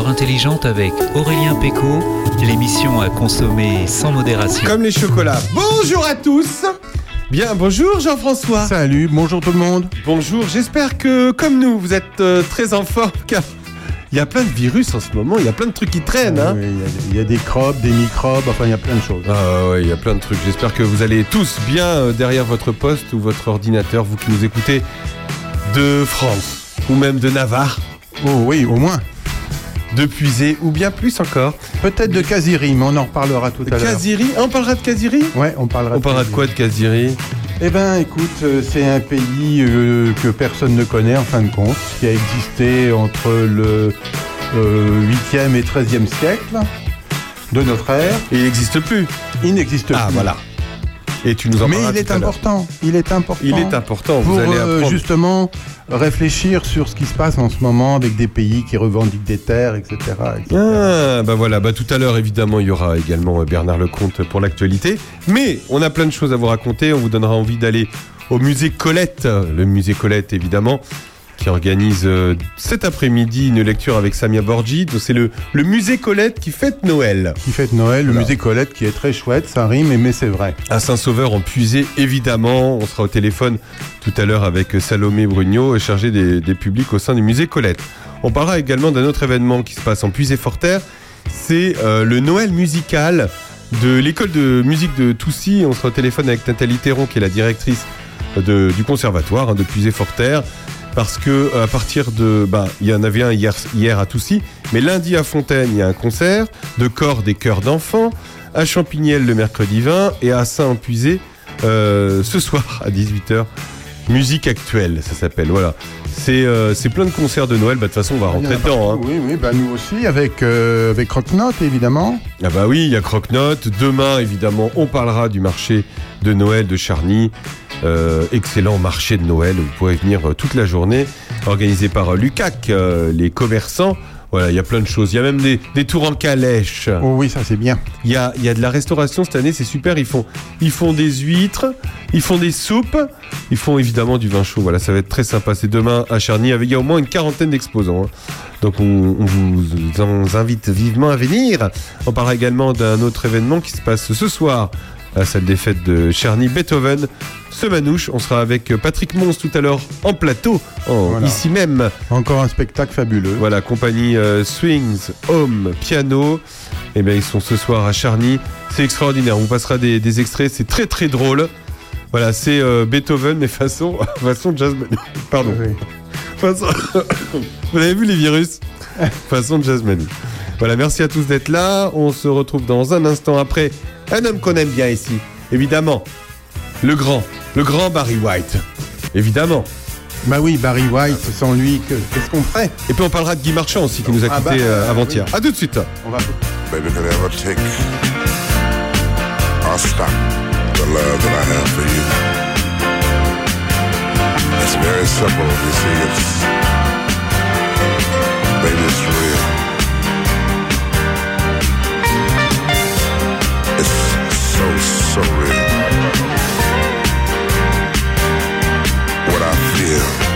l'heure intelligente avec Aurélien Péco, l'émission à consommer sans modération. Comme les chocolats. Bonjour à tous Bien, bonjour Jean-François. Salut, bonjour tout le monde. Bonjour, j'espère que comme nous, vous êtes euh, très en forme car il y a plein de virus en ce moment, il y a plein de trucs qui traînent. Hein. Oui, il y a- il y, a des crobes, des microbes, enfin il y a plein de choses. Ah ouais, il y a plein de trucs. J'espère que vous allez tous bien euh, derrière votre poste ou votre ordinateur, vous qui nous écoutez de France ou même de Navarre, Oh oui, au moins. De Puisé ou bien plus encore. Peut-être de Kaziri, mais on en reparlera tout à l'heure. Kaziri, Ah, on parlera de Kaziri? Ouais, on parlera. On parlera de quoi de Kaziri? Eh ben, écoute, euh, c'est un pays euh, que personne ne connaît en fin de compte, qui a existé entre le euh, 8e et 13e siècle de notre ère. Et il n'existe plus. Il n'existe Ah plus. voilà. Et tu nous en Mais il est important. Il est important. Il est important, pour vous allez euh, apprendre. justement réfléchir sur ce qui se passe en ce moment avec des pays qui revendiquent des terres, etc. etc. Ah, bah voilà, bah tout à l'heure évidemment il y aura également euh, Bernard Lecomte pour l'actualité. Mais on a plein de choses à vous raconter, on vous donnera envie d'aller au musée Colette, le musée Colette évidemment, qui organise euh, cet après-midi une lecture avec Samia Borgi. C'est le, le musée Colette qui fête Noël. qui fête Noël, le musée Colette qui est très chouette, ça rime, mais c'est vrai. À Saint-Sauveur en puisé évidemment. On sera au téléphone tout à l'heure avec Salomé Brugnot, chargée des, des publics au sein du musée Colette. On parlera également d'un autre événement qui se passe en puisé Forterre. C'est euh, le Noël musical de l'école de musique de Toussy. On sera au téléphone avec Nathalie Théron, qui est la directrice de- du conservatoire hein, de puisé Forterre. Parce que à partir de, bah, il y en avait un hier, à Toussy, mais lundi à Fontaine, il y a un concert de cordes et chœurs d'enfants, à Champignelles le mercredi 20 et à Saint-Puisé euh, ce soir à 18h. Musique actuelle, ça s'appelle. Voilà. C'est euh, c'est plein de concerts de Noël. Bah, de toute façon, on va rentrer dedans. hein. Oui, oui, bah nous aussi, avec, euh, avec Croque-Note, évidemment. Ah bah oui, il y a Croque-Note. Demain, évidemment, on parlera du marché de Noël de Charny. Euh, excellent marché de Noël. Vous pourrez venir toute la journée, organisé par Lucac, les commerçants. Voilà, il y a plein de choses. Il y a même des, des tours en calèche. Oh oui, ça c'est bien. Il y a, il y a de la restauration cette année, c'est super. Ils font, ils font des huîtres, ils font des soupes, ils font évidemment du vin chaud. Voilà, ça va être très sympa. C'est demain à Charny. avec- Il y a au moins une quarantaine d'exposants. hein. Donc on, on vous invite vivement à venir. On parlera également d'un autre événement qui se passe ce soir à la salle des fêtes de Charny Beethoven. Ce manouche, on sera avec Patrick Mons tout à l'heure en plateau, en- Voilà. ici même. Encore un spectacle fabuleux. Voilà, compagnie euh, Swings, Home, Piano. Eh bien, ils sont ce soir à Charny. C'est extraordinaire. On vous passera des, des extraits. C'est très très drôle. Voilà, c'est euh, Beethoven, mais façon, façon jazz. Pardon. Oui. Façon... vous avez vu les virus? Façon jazz manu. Voilà, merci à tous d'être là. On se retrouve dans un instant après un homme qu'on aime bien ici. Évidemment, le grand, le grand Barry White. Évidemment. Bah oui, Barry White, sans lui, que- qu'est-ce qu'on ferait? Et puis on parlera de Guy Marchand aussi qui nous a Ah quittés bah, euh, avant-hier. oui. À tout de suite. On va... baby could ever take or stop the love that I have for you? It's very simple, you see, it's baby, it's real. It's so, so real. you.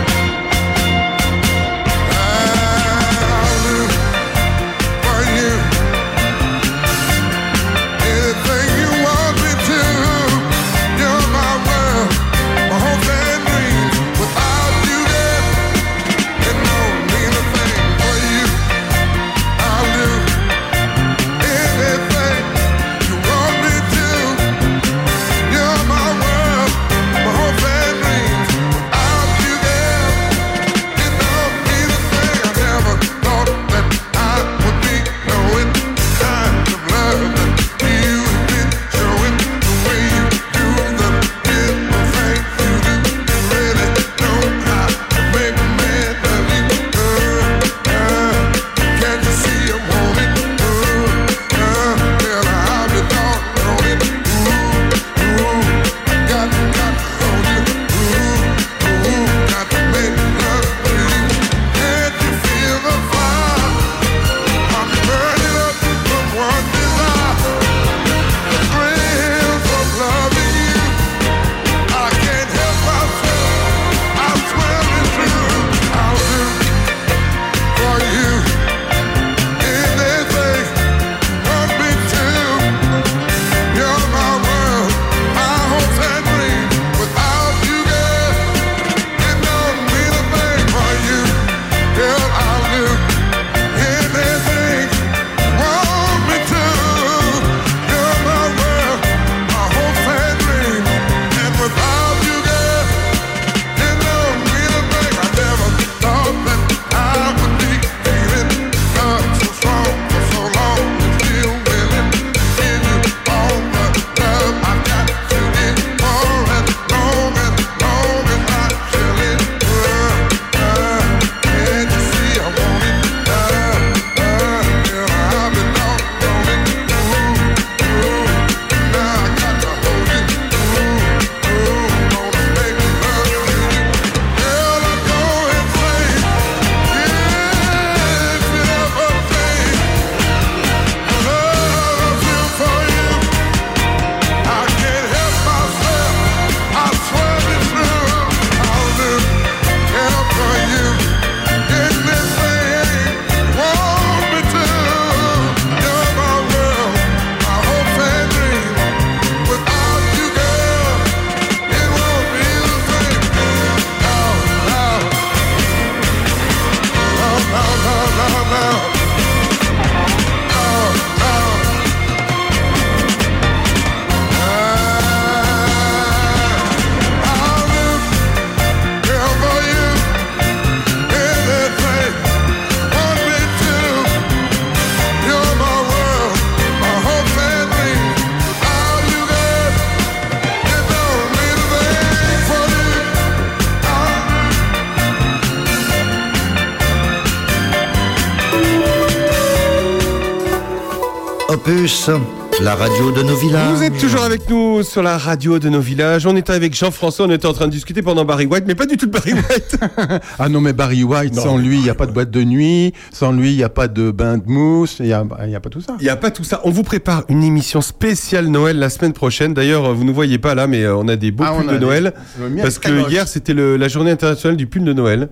Opus, la radio de nos villages. Vous êtes toujours avec nous sur la radio de nos villages. On était avec Jean-François, on était en train de discuter pendant Barry White, mais pas du tout de Barry White. Ah non, mais Barry White, Non. sans lui, il n'y a pas de boîte de nuit, sans lui, il n'y a pas de bain de mousse, il n'y a, il y a pas tout ça. Il n'y a pas tout ça. On vous prépare une émission spéciale Noël la semaine prochaine. D'ailleurs, vous ne voyez pas là, mais euh, on a des beaux Ah, pulls de Noël. Parce que moche. hier, c'était la journée internationale du pull de Noël.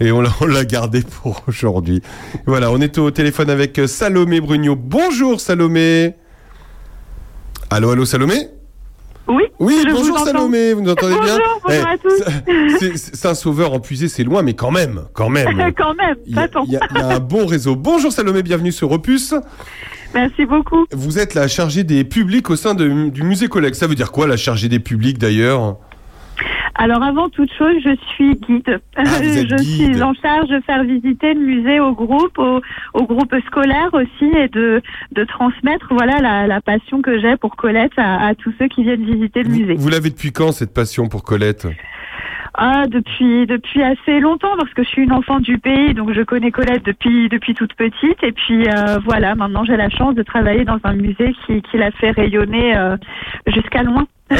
Et on l'a gardé pour aujourd'hui. Voilà, on est au téléphone avec Salomé Brugnot. Bonjour Salomé. Allô, allô Salomé Oui, Oui, vous bonjour. Salomé, vous nous entendez bien Bonjour, bonjour Eh, à tous. Saint-Sauveur en c'est loin, mais quand même, quand même. Quand même, Il y, a, pas tant. il y a- y a un bon réseau. Bonjour Salomé, bienvenue sur Opus. Merci beaucoup. Vous êtes la chargée des publics au sein de- du musée Collègue. Ça veut dire quoi la chargée des publics d'ailleurs? Alors avant toute chose, je suis guide. Ah, je guide. suis en charge de faire visiter le musée au groupe, au, au groupe scolaire aussi, et de, de transmettre voilà la, la passion que j'ai pour Colette à, à tous ceux qui viennent visiter le Vous, musée. vous l'avez depuis quand cette passion pour Colette? Ah, depuis depuis assez longtemps parce que je suis une enfant du pays, donc je connais Colette depuis depuis toute petite. Et puis euh, voilà, maintenant j'ai la chance de travailler dans un musée qui, qui l'a fait rayonner euh, jusqu'à loin. Ah,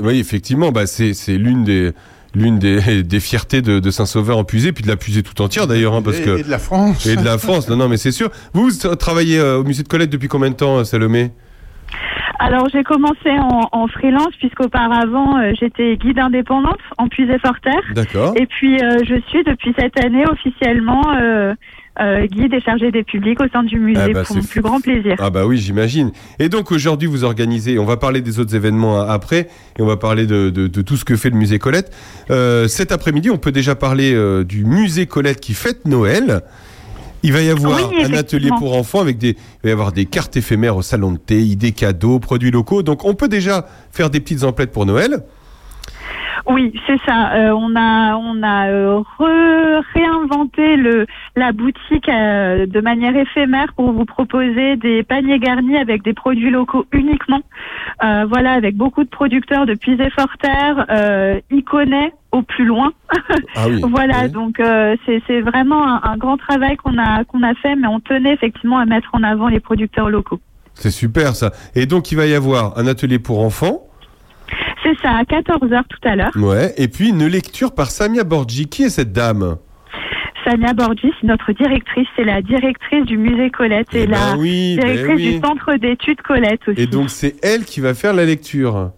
Oui, effectivement, bah, c'est l'une des l'une des, des fiertés de, de Saint-Sauveur en puisée, puis de la puisée tout entière d'ailleurs, hein, parce et, que et de la France. et de la France. Non, non, mais c'est sûr. Vous, vous travaillez euh, au musée de Colette depuis combien de temps, euh, Salomé? Alors j'ai commencé en, en freelance puisqu'auparavant euh, j'étais guide indépendante en puisée forterre. D'accord. Et puis euh, je suis depuis cette année officiellement euh, guide et chargée des publics au sein du musée Ah bah, pour mon plus grand plaisir. Ah bah oui, j'imagine. Et donc aujourd'hui, vous organisez, on va parler des autres événements a- après, et on va parler de, de- de tout ce que fait le musée Colette. Euh, cet après-midi, on peut déjà parler euh, du musée Colette qui fête Noël. Il va y avoir Oui, un atelier pour enfants avec des, il va y avoir des cartes éphémères au salon de thé, des cadeaux, produits locaux. Donc on peut déjà faire des petites emplettes pour Noël. Oui, c'est ça. Euh, on a on a euh, re- réinventé le la boutique euh, de manière éphémère pour vous proposer des paniers garnis avec des produits locaux uniquement. Euh, voilà, avec beaucoup de producteurs de Puisé Forterre, euh, Iconet au plus loin. Ah oui. Voilà, donc euh, c'est c'est vraiment un, un grand travail qu'on a qu'on a fait, mais on tenait effectivement à mettre en avant les producteurs locaux. C'est super ça. Et donc il va y avoir un atelier pour enfants. Ça, à 14h tout à l'heure. Ouais. Et puis une lecture par Samia Borgi. Qui est cette dame? Samia Borgi, c'est notre directrice, c'est la directrice du musée Colette et Eh ben la oui, ben directrice oui. du centre d'études Colette aussi. Et donc c'est elle qui va faire la lecture.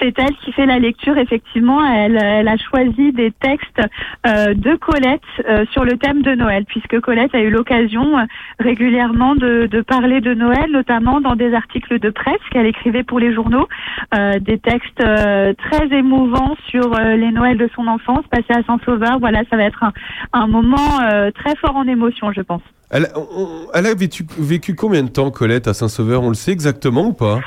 C'est elle qui fait la lecture, effectivement. Elle, a choisi des textes euh, de Colette euh, sur le thème de Noël, puisque Colette a eu l'occasion euh, régulièrement de, parler de Noël, notamment dans des articles de presse qu'elle écrivait pour les journaux, des textes très émouvants sur les Noëls de son enfance, passés à Saint-Sauveur. Voilà, ça va être un, moment très fort en émotion, je pense. Elle a vécu, vécu combien de temps, Colette, à Saint-Sauveur? On le sait exactement ou pas?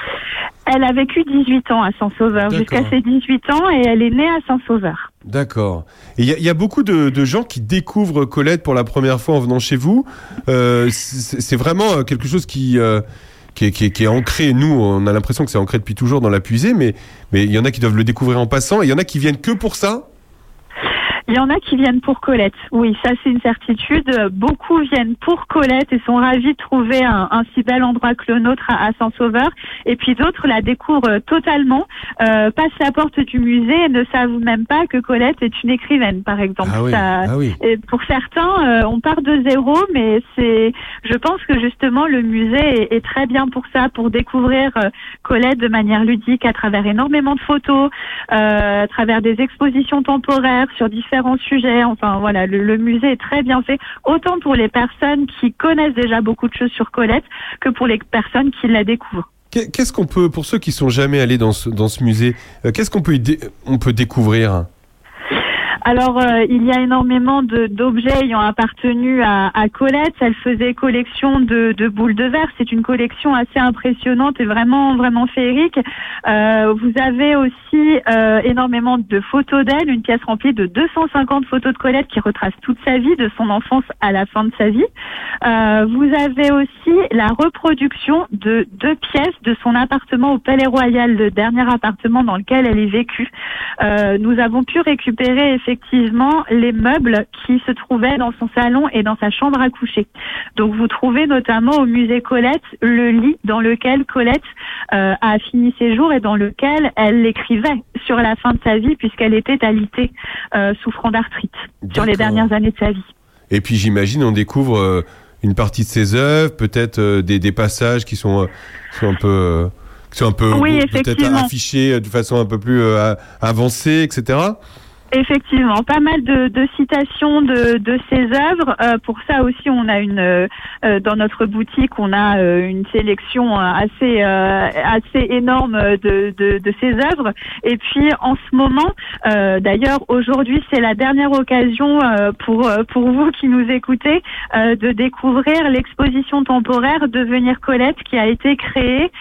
Elle a vécu 18 ans à Saint-Sauveur, jusqu'à ses 18 ans, et elle est née à Saint-Sauveur. D'accord. Il y, a- il y a beaucoup de, de gens qui découvrent Colette pour la première fois en venant chez vous. Euh, c'est vraiment quelque chose qui, euh, qui, est, qui est- qui est ancré. Nous, on a l'impression que c'est ancré depuis toujours dans la puisée, mais mais il y en a qui doivent le découvrir en passant, et il y en a qui viennent que pour ça. Il y en a qui viennent pour Colette. Oui, ça c'est une certitude. Beaucoup viennent pour Colette et sont ravis de trouver un, un si bel endroit que le nôtre à, à Saint-Sauveur. Et puis d'autres la découvrent totalement, euh, passent la porte du musée et ne savent même pas que Colette est une écrivaine, par exemple. Ah oui. Ça- Ah oui. et pour certains, euh, on part de zéro, mais c'est, je pense que justement le musée est, est très bien pour ça, pour découvrir euh, Colette de manière ludique à travers énormément de photos, euh, à travers des expositions temporaires sur différents sujets. Enfin voilà, le, musée est très bien fait, autant pour les personnes qui connaissent déjà beaucoup de choses sur Colette que pour les personnes qui la découvrent. Qu'est- Qu'est-ce qu'on peut, pour ceux qui sont jamais allés dans ce, dans ce musée, euh, qu'est-ce qu'on peut, on peut découvrir? Alors, euh, il y a énormément d'objets ayant appartenu à, à Colette. Elle faisait collection de, de boules de verre. C'est une collection assez impressionnante et vraiment, vraiment féerique. Euh, vous avez aussi euh, énormément de photos d'elle, une pièce remplie de 250 photos de Colette qui retrace toute sa vie, de son enfance à la fin de sa vie. Euh, vous avez aussi la reproduction de deux pièces de son appartement au Palais Royal, le dernier appartement dans lequel elle est vécue. Euh, nous avons pu récupérer effectivement les meubles qui se trouvaient dans son salon et dans sa chambre à coucher. Donc vous trouvez notamment au musée Colette le lit dans lequel Colette euh, a fini ses jours et dans lequel elle écrivait sur la fin de sa vie puisqu'elle était alitée, euh, souffrant d'arthrite sur les dernières années de sa vie. Et puis j'imagine on découvre euh, une partie de ses œuvres, peut-être euh, des, des passages qui sont, un peu, qui sont un peu Oui, peut-être affichés de façon un peu plus avancée, etc. Effectivement, pas mal de, de citations de, de ses œuvres. Euh, pour ça aussi, on a une euh, euh, dans notre boutique, on a euh, une sélection euh, assez euh, assez énorme de, de, de ses œuvres. Et puis en ce moment, d'ailleurs aujourd'hui, c'est la dernière occasion pour pour vous qui nous écoutez de découvrir l'exposition temporaire Devenir Colette qui a été créée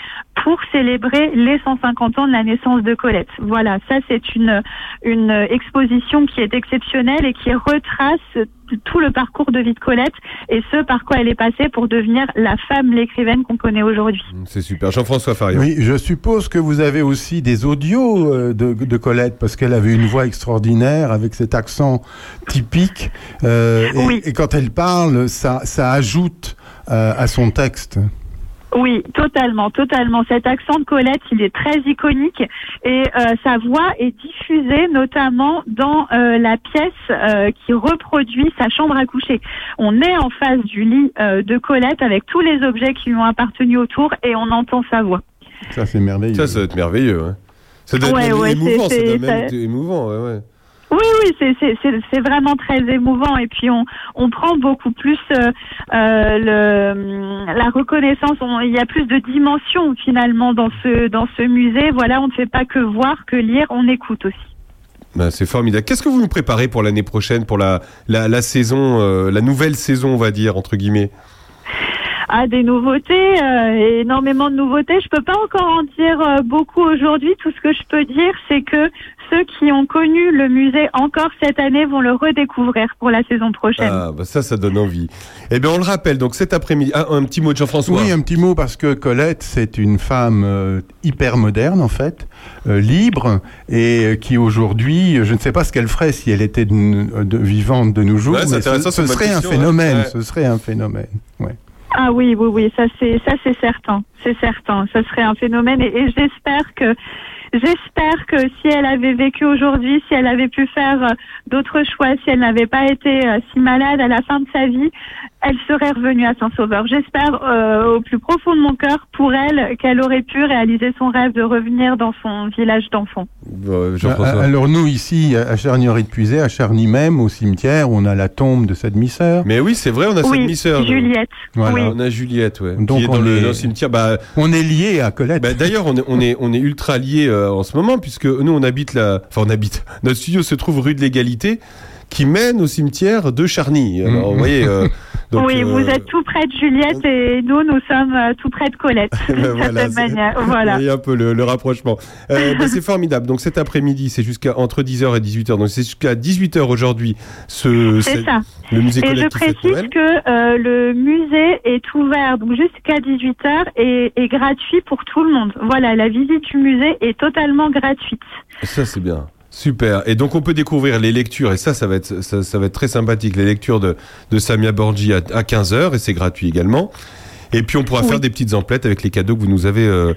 pour célébrer les 150 ans de la naissance de Colette. Voilà, ça c'est une une exposition qui est exceptionnelle et qui retrace tout le parcours de vie de Colette et ce par quoi elle est passée pour devenir la femme, l'écrivaine qu'on connaît aujourd'hui. C'est super. Jean-François Farion. Oui, je suppose que vous avez aussi des audios euh, de, de Colette parce qu'elle avait une voix extraordinaire avec cet accent typique. euh, et, Oui. et quand elle parle, ça, ça ajoute euh, à son texte. Oui, totalement, totalement. Cet accent de Colette, il est très iconique et euh, sa voix est diffusée notamment dans euh, la pièce euh, qui reproduit sa chambre à coucher. On est en face du lit euh, de Colette avec tous les objets qui lui ont appartenu autour et on entend sa voix. Ça, c'est merveilleux. Ça, ça doit être merveilleux. hein. Ça doit être Ouais, même ouais, émouvant. c'est- Ça doit même être émouvant. Ouais, ouais. Oui, oui, c'est- vraiment très émouvant et puis on, on prend beaucoup plus euh, euh, le, la reconnaissance. On- il y a plus de dimensions finalement dans ce dans ce musée. Voilà, on ne fait pas que voir, que lire, on écoute aussi. Ben, c'est formidable. Qu'est-ce que vous nous préparez pour l'année prochaine, pour la, la, la saison, euh, la nouvelle saison, on va dire, entre guillemets? Ah, des nouveautés, euh, énormément de nouveautés. Je peux pas encore en dire euh, beaucoup aujourd'hui. Tout ce que je peux dire, c'est que ceux qui ont connu le musée encore cette année vont le redécouvrir pour la saison prochaine. Ah, bah ça, ça donne envie. Eh bien, on le rappelle, donc cet après-midi. Ah, un petit mot de Jean-François. Oui, un petit mot parce que Colette, c'est une femme euh, hyper moderne en fait, euh, libre et euh, qui aujourd'hui, je ne sais pas ce qu'elle ferait si elle était de, de- vivante de nos jours, Ouais, mais ce, c'est ce une bonne serait un question, hein. phénomène, ce serait un phénomène. Ah oui, oui, oui, ça c'est ça c'est certain, c'est certain. Ça serait un phénomène et, et j'espère que j'espère que si elle avait vécu aujourd'hui, si elle avait pu faire euh, d'autres choix, si elle n'avait pas été euh, si malade à la fin de sa vie, elle serait revenue à Saint-Sauveur. J'espère euh, au plus profond de mon cœur pour elle qu'elle aurait pu réaliser son rêve de revenir dans son village d'enfants. Bon, Jean-François. Ah, Alors nous ici à Charnier de Puisay, à Charny même, au cimetière, on a la tombe de sa demi-sœur. Mais oui, c'est vrai, on a cette oui, demi-sœur. nous. Juliette. Voilà. Oui. On a Juliette, ouais. Donc, qui est dans, on le, est- dans le cimetière. Bah, On est lié à Colette. bah, D'ailleurs, on est, on, est, on est ultra liés euh, en ce moment, puisque nous, on habite la. Enfin, on habite. Notre studio se trouve rue de l'Égalité, qui mène au cimetière de Charny. Alors, Mhm. vous voyez. euh, donc, oui, euh, vous êtes tout près de Juliette et nous, nous sommes euh, tout près de Colette, Ben voilà, certaine c'est- manière. Vous Voilà. voyez un peu le, le rapprochement. Euh, bah, c'est formidable. Donc cet après-midi, c'est jusqu'à entre 10h et 18h. Donc c'est jusqu'à 18h aujourd'hui. Ce, C'est ce- ça. Le musée Et je Colette précise que euh, le musée est ouvert donc jusqu'à 18h et est gratuit pour tout le monde. Voilà, la visite du musée est totalement gratuite. Ça c'est bien. Super. Et donc on peut découvrir les lectures et ça, ça va être ça, ça va être très sympathique. Les lectures de, de Samia Borgi à, à 15h et c'est gratuit également. Et puis on pourra Oui. faire des petites emplettes avec les cadeaux que vous nous avez euh,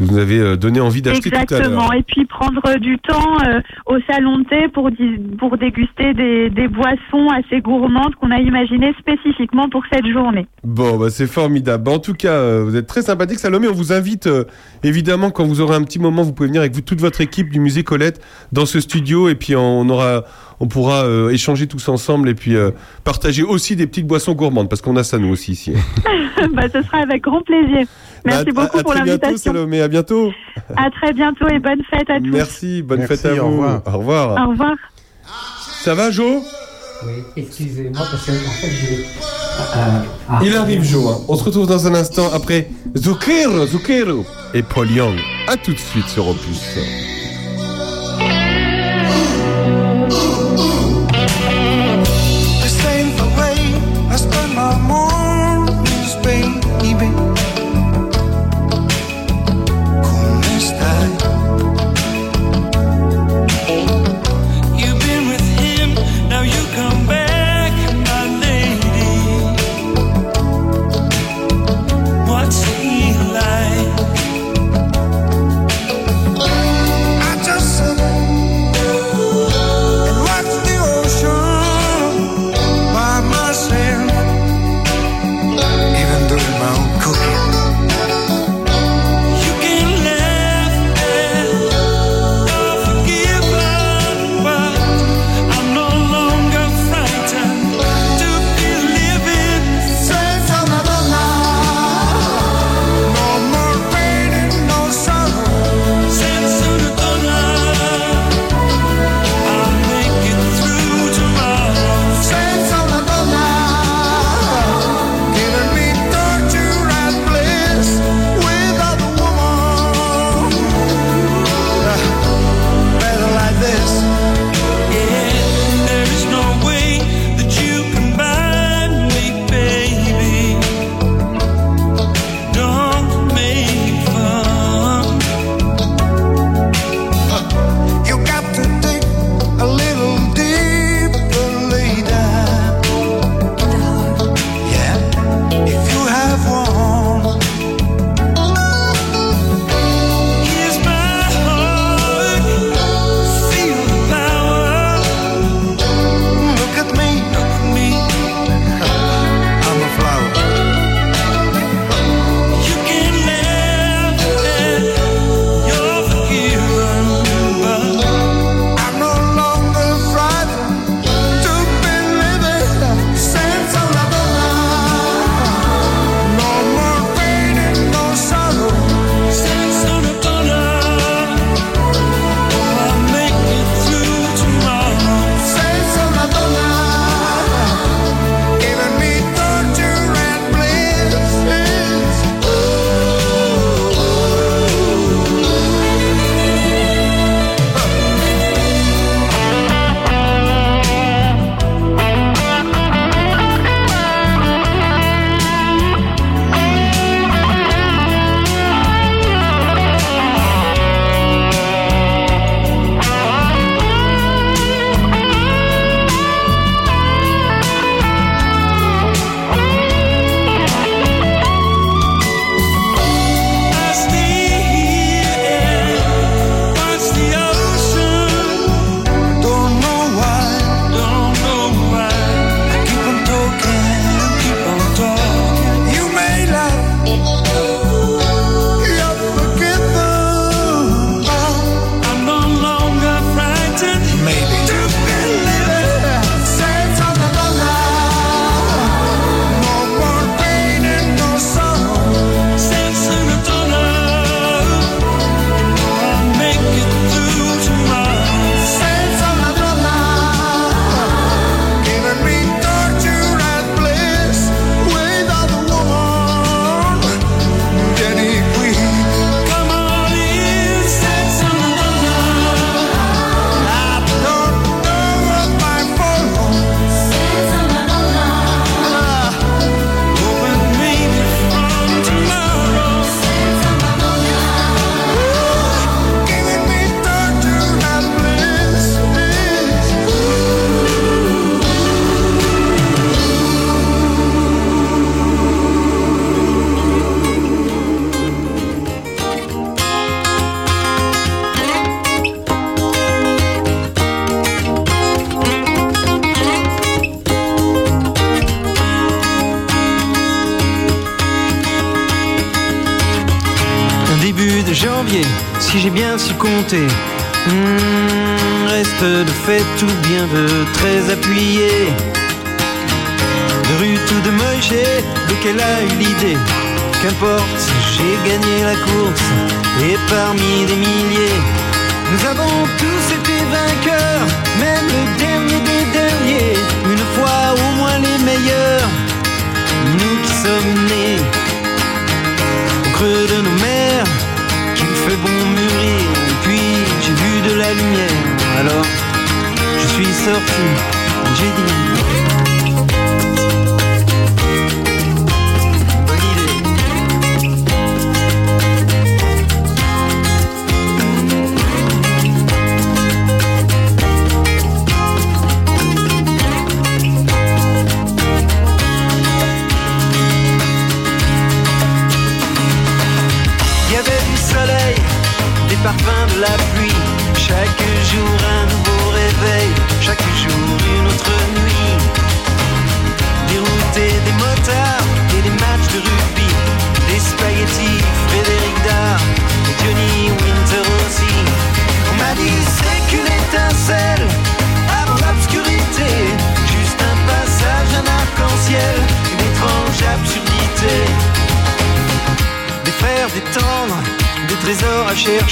nous avez euh, donné envie d'acheter tout à Exactement. l'heure. Et puis prendre du temps euh, au salon de thé pour, pour déguster des, des boissons assez gourmandes qu'on a imaginées spécifiquement pour cette journée. Bon, bah, c'est formidable. En tout cas, euh, vous êtes très sympathique, Salomé. On vous invite, euh, évidemment, quand vous aurez un petit moment, vous pouvez venir avec vous, toute votre équipe du musée Colette dans ce studio et puis on aura, on pourra euh, échanger tous ensemble et puis euh, partager aussi des petites boissons gourmandes parce qu'on a ça nous aussi ici. bah, ce sera avec grand plaisir. Merci Bah, à- beaucoup à pour très bientôt, l'invitation. Salomé. À bientôt. À très bientôt et bonne fête à tous. Merci. Bonne Merci, fête à au vous. revoir. Au revoir. Au revoir. Ça va, Jo? Oui, excusez-moi parce que en fait j'ai. Euh, ah, Il arrive, Jo. hein. On se retrouve dans un instant après Zucchero, Zucchero et Paul Young. À tout de suite sur Opus.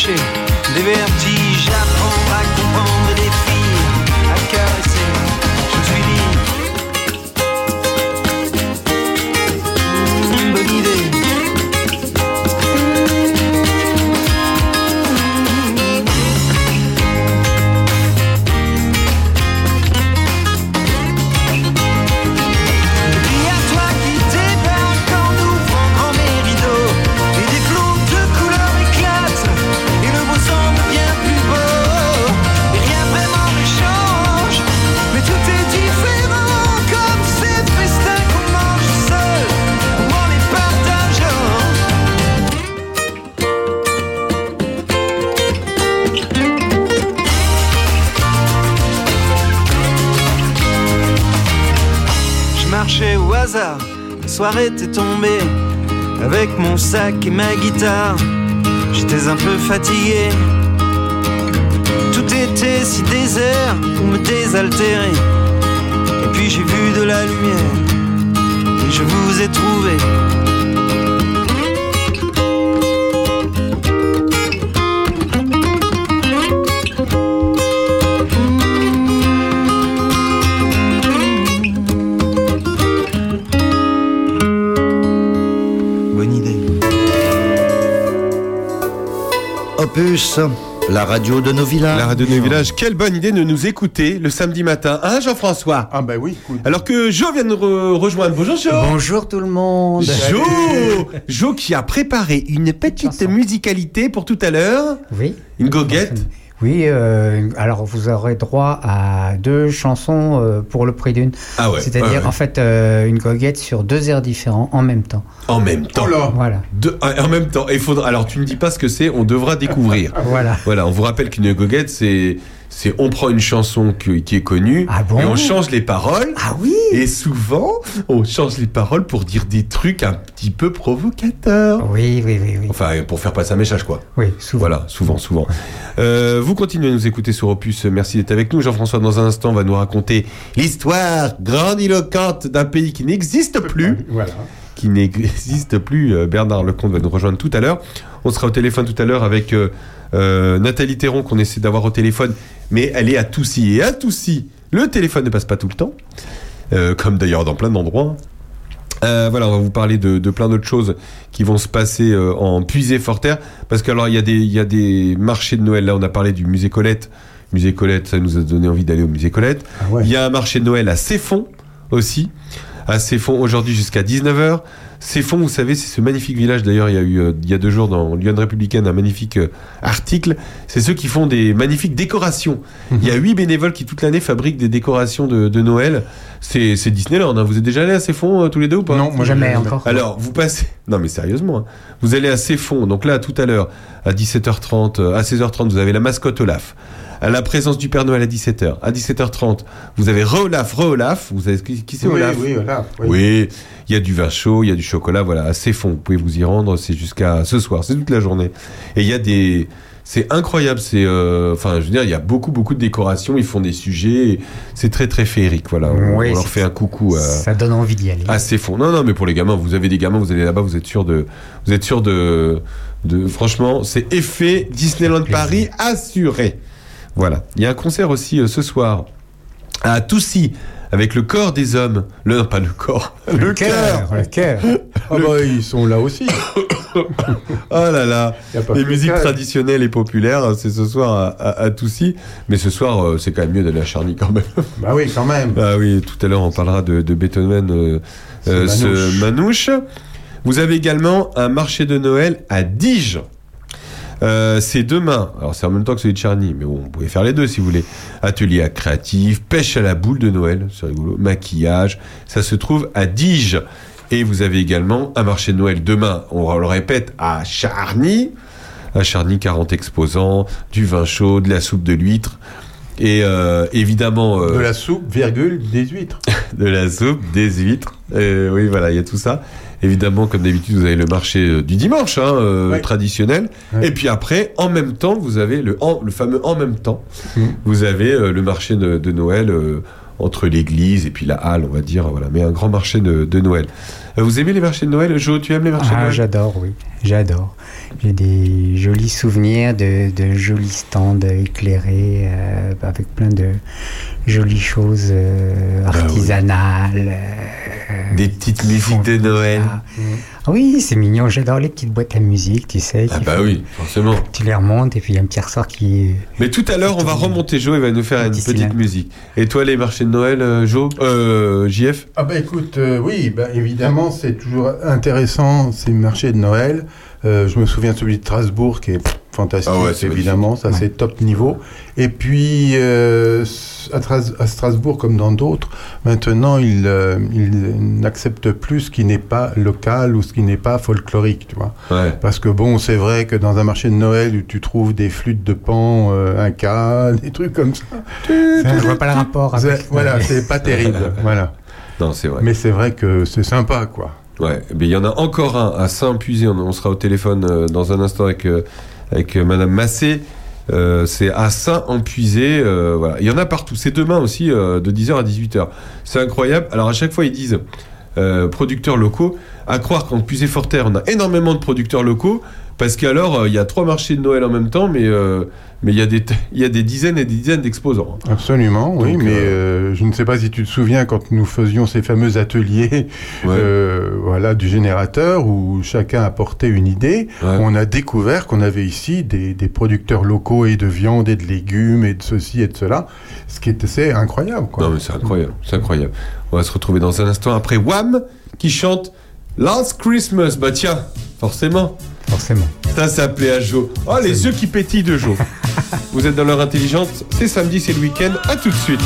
Trésors à chercher, des vertiges était tombée Avec mon sac et ma guitare. J'étais un peu fatigué. Tout était si désert pour me désaltérer. Et puis j'ai vu de la lumière Et je vous ai trouvé La radio de nos villages. La radio de nos villages, quelle bonne idée de nous écouter le samedi matin, hein Jean-François? Ah bah oui. Alors que Jo vient de nous re- rejoindre. Bonjour Jo Bonjour tout le monde. Jo Jo qui a préparé une petite musicalité pour tout à l'heure. Oui. Une goguette. Oui, euh, alors vous aurez droit à deux chansons euh, pour le prix d'une. Ah ouais. C'est-à-dire ouais, ouais. en fait euh, une goguette sur deux airs différents en même temps. En même temps. Oh là Voilà. De- en même temps. Et faudra, alors tu ne dis pas ce que c'est, on devra découvrir. Voilà. Voilà, on vous rappelle qu'une goguette, c'est, c'est on prend une chanson que- qui est connue Ah bon et on change les paroles. Ah oui Et souvent, on change les paroles pour dire des trucs un petit peu provocateurs. Oui, oui, oui, oui. Enfin, pour faire passer un message, quoi. Oui, souvent. Voilà, souvent, souvent. Euh, vous continuez à nous écouter sur Opus. Merci d'être avec nous. Jean-François, dans un instant, va nous raconter l'histoire grandiloquente d'un pays qui n'existe plus. Voilà. Qui n'existe plus. Euh, Bernard Lecomte va nous rejoindre tout à l'heure. On sera au téléphone tout à l'heure avec euh, euh, Nathalie Théron qu'on essaie d'avoir au téléphone. Mais elle est à Toussy. Et à Toussy, le téléphone ne passe pas tout le temps. Euh, comme d'ailleurs dans plein d'endroits. Euh, voilà, on va vous parler de, de plein d'autres choses qui vont se passer euh, en puisée forterre. Parce que alors il y, a des- il y a des marchés de Noël. Là, on a parlé du musée Colette. Musée Colette, ça nous a donné envie d'aller au musée Colette. Ah ouais. Il y a un marché de Noël à Céfon aussi. À Céfon aujourd'hui jusqu'à 19h. Céfon, vous savez, c'est ce magnifique village. D'ailleurs, il y a eu euh, il y a deux jours dans Lyon Républicaine un magnifique euh, article. C'est ceux qui font des magnifiques décorations. Il y a huit bénévoles qui toute l'année fabriquent des décorations de, de Noël. C'est c'est Disneyland. hein. Vous êtes déjà allé à Céfon euh, tous les deux ou pas? Non, moi Jamais j'ai- encore. alors, vous passez. Non, mais sérieusement, hein. vous allez à Céfon. Donc là, tout à l'heure, à 17h30, euh, à 16h30, vous avez la mascotte Olaf. À la présence du Père Noël à 17h. À 17h30, vous avez Re-Olaf, Re-Olaf. Vous savez qui, qui c'est Oui, Olaf oui, voilà. oui. Oui, il y a du vin chaud, il y a du chocolat, voilà, à Céfon. Vous pouvez vous y rendre, c'est jusqu'à ce soir, c'est toute la journée. Et il y a des C'est incroyable. C'est, euh, enfin, je veux dire, il y a beaucoup, beaucoup de décorations. Ils font des sujets. et C'est très, très féerique. Voilà. On, Oui, on leur fait un coucou. euh, Ça donne envie d'y aller. assez fond. Non, non, mais pour les gamins, vous avez des gamins, vous allez là-bas, vous êtes sûr de, vous êtes sûr de, de, franchement, c'est effet Disneyland. Paris assuré. Voilà. Il y a un concert aussi euh, ce soir à Toussy avec le corps des hommes. Le, non, pas le corps, le, cœur. Le cœur. Ah bah ils sont là aussi. Oh là là. Les musiques traditionnelles et populaires, c'est ce soir à, à- à Toussy. Mais ce soir, euh, c'est quand même mieux d'aller à Charny quand même. Bah oui, quand même. Ah oui, tout à l'heure on parlera de, de Beethoven, euh, Ce ce manouche. Vous avez également un marché de Noël à Diges. Euh, c'est demain. Alors c'est en même temps que celui de Charny, mais bon, vous pouvez faire les deux si vous voulez. Atelier à créatif, pêche à la boule de Noël, c'est rigolo, maquillage. Ça se trouve à Diges. Et vous avez également un marché de Noël demain, on le répète, à Charny. À Charny, 40 exposants, du vin chaud, de la soupe de l'huître. Et euh, évidemment... euh, De la soupe, virgule, des huîtres. de la soupe, des huîtres. Euh, oui, voilà, il y a tout ça. Évidemment, comme d'habitude, vous avez le marché euh, du dimanche, hein, euh, Ouais. traditionnel. Ouais. Et puis après, en même temps, vous avez le, en- le fameux en même temps. Mm. Vous avez euh, le marché de, de Noël entre l'église et puis la halle, on va dire. Voilà, mais un grand marché de, de Noël. Euh, vous aimez les marchés de Noël Jo, tu aimes les marchés de Ah, Noël? j'adore, oui, j'adore. J'ai des jolis souvenirs de, de jolis stands éclairés euh, avec plein de jolies choses euh, Bah oui. artisanales. euh, Des petites musiques de Noël. Ah Oui, c'est mignon, j'adore les petites boîtes à musique, tu sais. Ah bah font- oui, forcément. Tu les remontes et puis il y a un petit ressort qui... Mais tout à l'heure, on va remonter Jo, il va nous faire une petite musique. Et toi, les marchés de Noël, Jo? Euh, JF Ah bah écoute, euh, oui, bah évidemment, c'est toujours intéressant ces marchés de Noël. Euh, je me souviens de celui de Strasbourg qui est fantastique, Ah ouais, évidemment, ça Ouais. c'est top niveau. Et puis euh, à, Tras- à Strasbourg, comme dans d'autres, maintenant ils euh, n'acceptent plus ce qui n'est pas local ou ce qui n'est pas folklorique, tu vois. Ouais. Parce que bon, c'est vrai que dans un marché de Noël où tu trouves des flûtes de pan, euh, un cas, des trucs comme ça, Je vois pas le rapport avec... voilà, c'est pas terrible, voilà. Non, c'est vrai. Mais c'est vrai que c'est sympa, quoi. Ouais, mais il y en a encore un à Saint-Puisé. On, on sera au téléphone euh, dans un instant avec, euh, avec euh, Madame Massé. Euh, c'est à Saint-Empuisé. voilà. Il y en a partout. C'est demain aussi, de 10h à 18h. C'est incroyable. Alors, à chaque fois, ils disent euh, producteurs locaux. À croire qu'en Puisé-Forterre, on a énormément de producteurs locaux. Parce qu'alors, euh, il y a trois marchés de Noël en même temps, mais euh, mais il y, a des y a des dizaines et des dizaines d'exposants. Absolument, oui, Donc, mais euh, je ne sais pas si tu te souviens quand nous faisions ces fameux ateliers Ouais. voilà, du générateur où chacun apportait une idée. Ouais. On a découvert qu'on avait ici des, des producteurs locaux et de viande et de légumes et de ceci et de cela, ce qui était c'est incroyable. Quoi. Non, mais c'est incroyable, c'est incroyable. On va se retrouver dans un instant après Wham qui chante Last Christmas. Bah tiens, forcément, Forcément. ça s'appelait à Jo. Oh, les yeux qui pétillent de Jo. Vous êtes dans l'heure intelligente, c'est samedi, c'est le week-end. À tout de suite.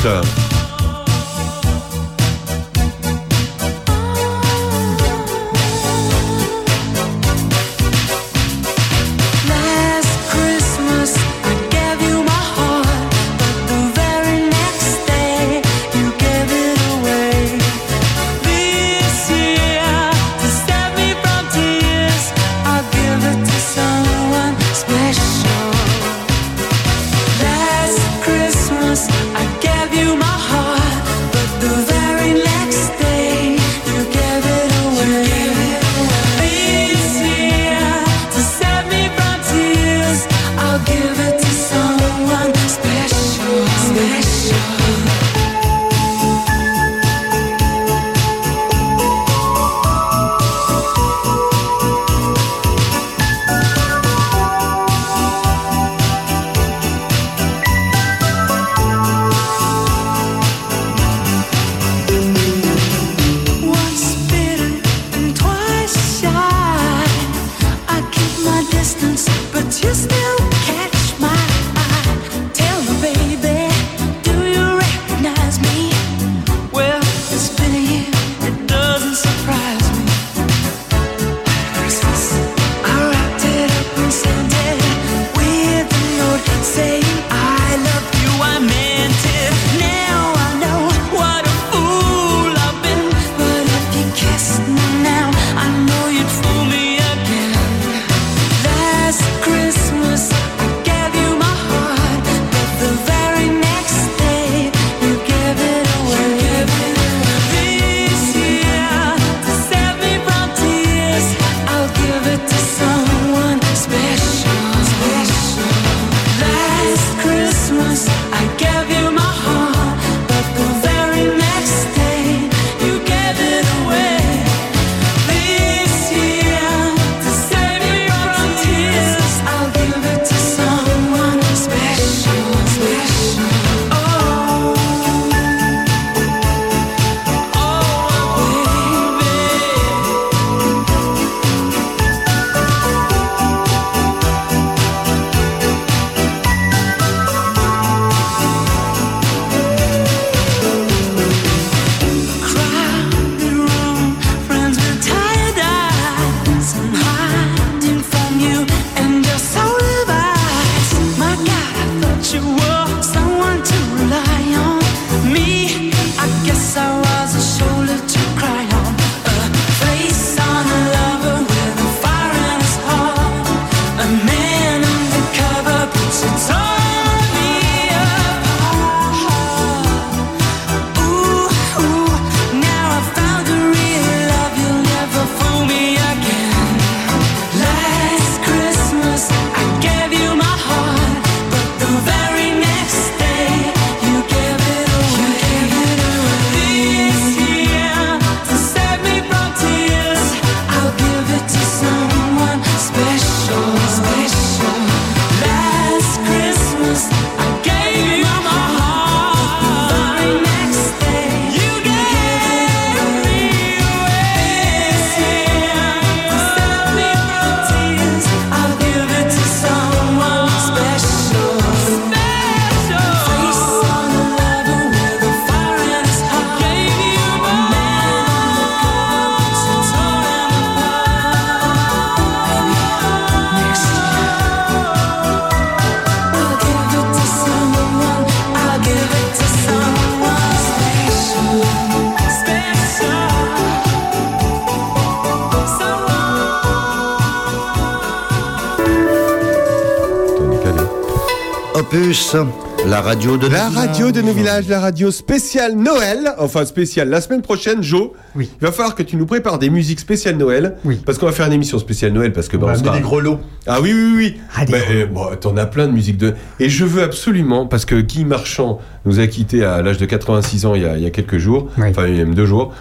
La radio de La nos radio de nos villages. la radio spéciale Noël, enfin spéciale la semaine prochaine, Joe. Oui. Il va falloir que tu nous prépares des musiques spéciales Noël. Oui. Parce qu'on va faire une émission spéciale Noël parce que On bah, on sera- des grelots. Ah oui, oui, oui. Ah, des Bah, gros. euh, bon, t'en as plein de musiques de. Et je veux absolument, parce que Guy Marchand nous a quittés à l'âge de 86 ans il y a, il y a quelques jours, Oui. enfin il y a même deux jours.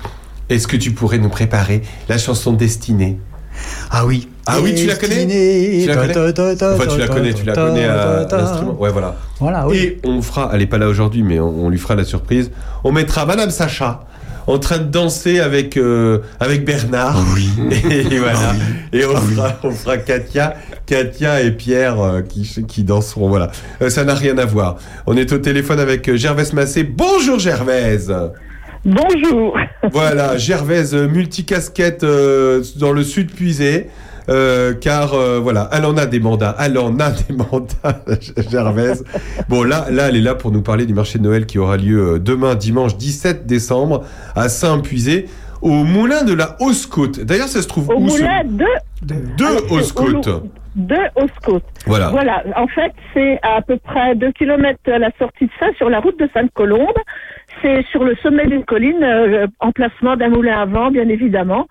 Est-ce que tu pourrais nous préparer la chanson Destinée? Ah oui. Ah oui, tu la connais. Tu la connais Enfin, tu la connais, tu la connais à l'instrument. Ouais, voilà. Voilà, oui. Et on fera, elle est pas là aujourd'hui, mais on, on lui fera la surprise. On mettra Madame Sacha en train de danser avec euh, avec Bernard. Et, voilà. Et on fera, on fera Katia, Katia et Pierre euh, qui qui danseront. Voilà. Euh, ça n'a rien à voir. On est au téléphone avec Gervaise Massé. Bonjour Gervaise. Bonjour. Voilà, Gervaise multicasquette euh, dans le sud puisé. Euh, car euh, voilà, elle en a des mandats, elle en a des mandats, Gervaise. Bon là, là, elle est là pour nous parler du marché de Noël qui aura lieu euh, demain, dimanche 17 décembre, à Saint-Puisé, au moulin de la Hausse-Côte. D'ailleurs, ça se trouve Au où ce- moulin de, De au- de Hausse-Côte. Voilà. Voilà. En fait, c'est à peu près 2 km à la sortie de ça, sur la route de Sainte-Colombe. C'est sur le sommet d'une colline, euh, emplacement d'un moulin à vent, bien évidemment.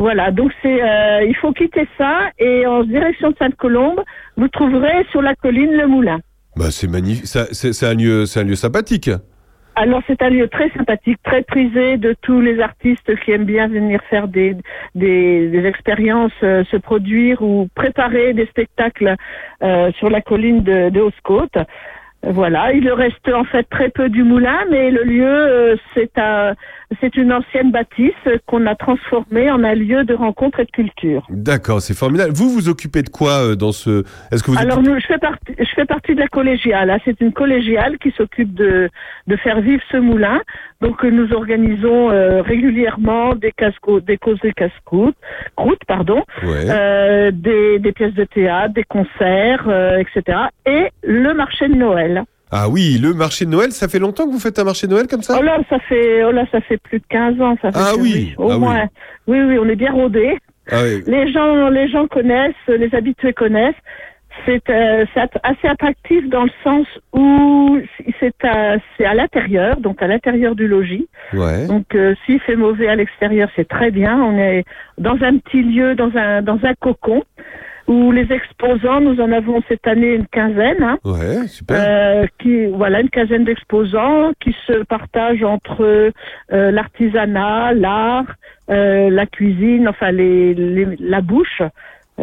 Voilà, donc c'est, euh, il faut quitter ça et en direction de Sainte-Colombe, vous trouverez sur la colline le moulin. Bah, c'est magnifique. Ça- C'est c'est un lieu, c'est un lieu sympathique. Alors c'est un lieu très sympathique, très prisé de tous les artistes qui aiment bien venir faire des, des, des expériences, euh, se produire ou préparer des spectacles euh, sur la colline de, de Haute-Côte. Voilà, il reste en fait très peu du moulin, mais le lieu euh, c'est un, c'est une ancienne bâtisse qu'on a transformée en un lieu de rencontre et de culture. D'accord, c'est formidable. Vous vous occupez de quoi euh, dans ce Est-ce que vous Alors occupez- nous, je fais partie, je fais partie de la collégiale. hein. C'est une collégiale qui s'occupe de, de faire vivre ce moulin. Donc euh, nous organisons euh, régulièrement des casse des causes des casse-croûtes, croûtes, pardon, Ouais. euh, des, des pièces de théâtre, des concerts, euh, etc. Et le marché de Noël. Ah oui, le marché de Noël, ça fait longtemps que vous faites un marché de Noël comme ça? Oh là, ça fait, oh là, ça fait plus de 15 ans. Ça fait Ah oui, au ah oui. moins. Oui, oui, on est bien rodés. Ah oui. Les gens, les gens connaissent, les habitués connaissent. C'est euh, assez attractif dans le sens où c'est à, c'est à l'intérieur, donc à l'intérieur du logis. Ouais. Donc euh, s'il fait mauvais à l'extérieur, c'est très bien. On est dans un petit lieu, dans un dans un cocon où les exposants, nous en avons cette année une quinzaine. Hein, Ouais, super. euh, qui voilà une quinzaine d'exposants qui se partagent entre euh, l'artisanat, l'art, euh, la cuisine, enfin les, les- la bouche,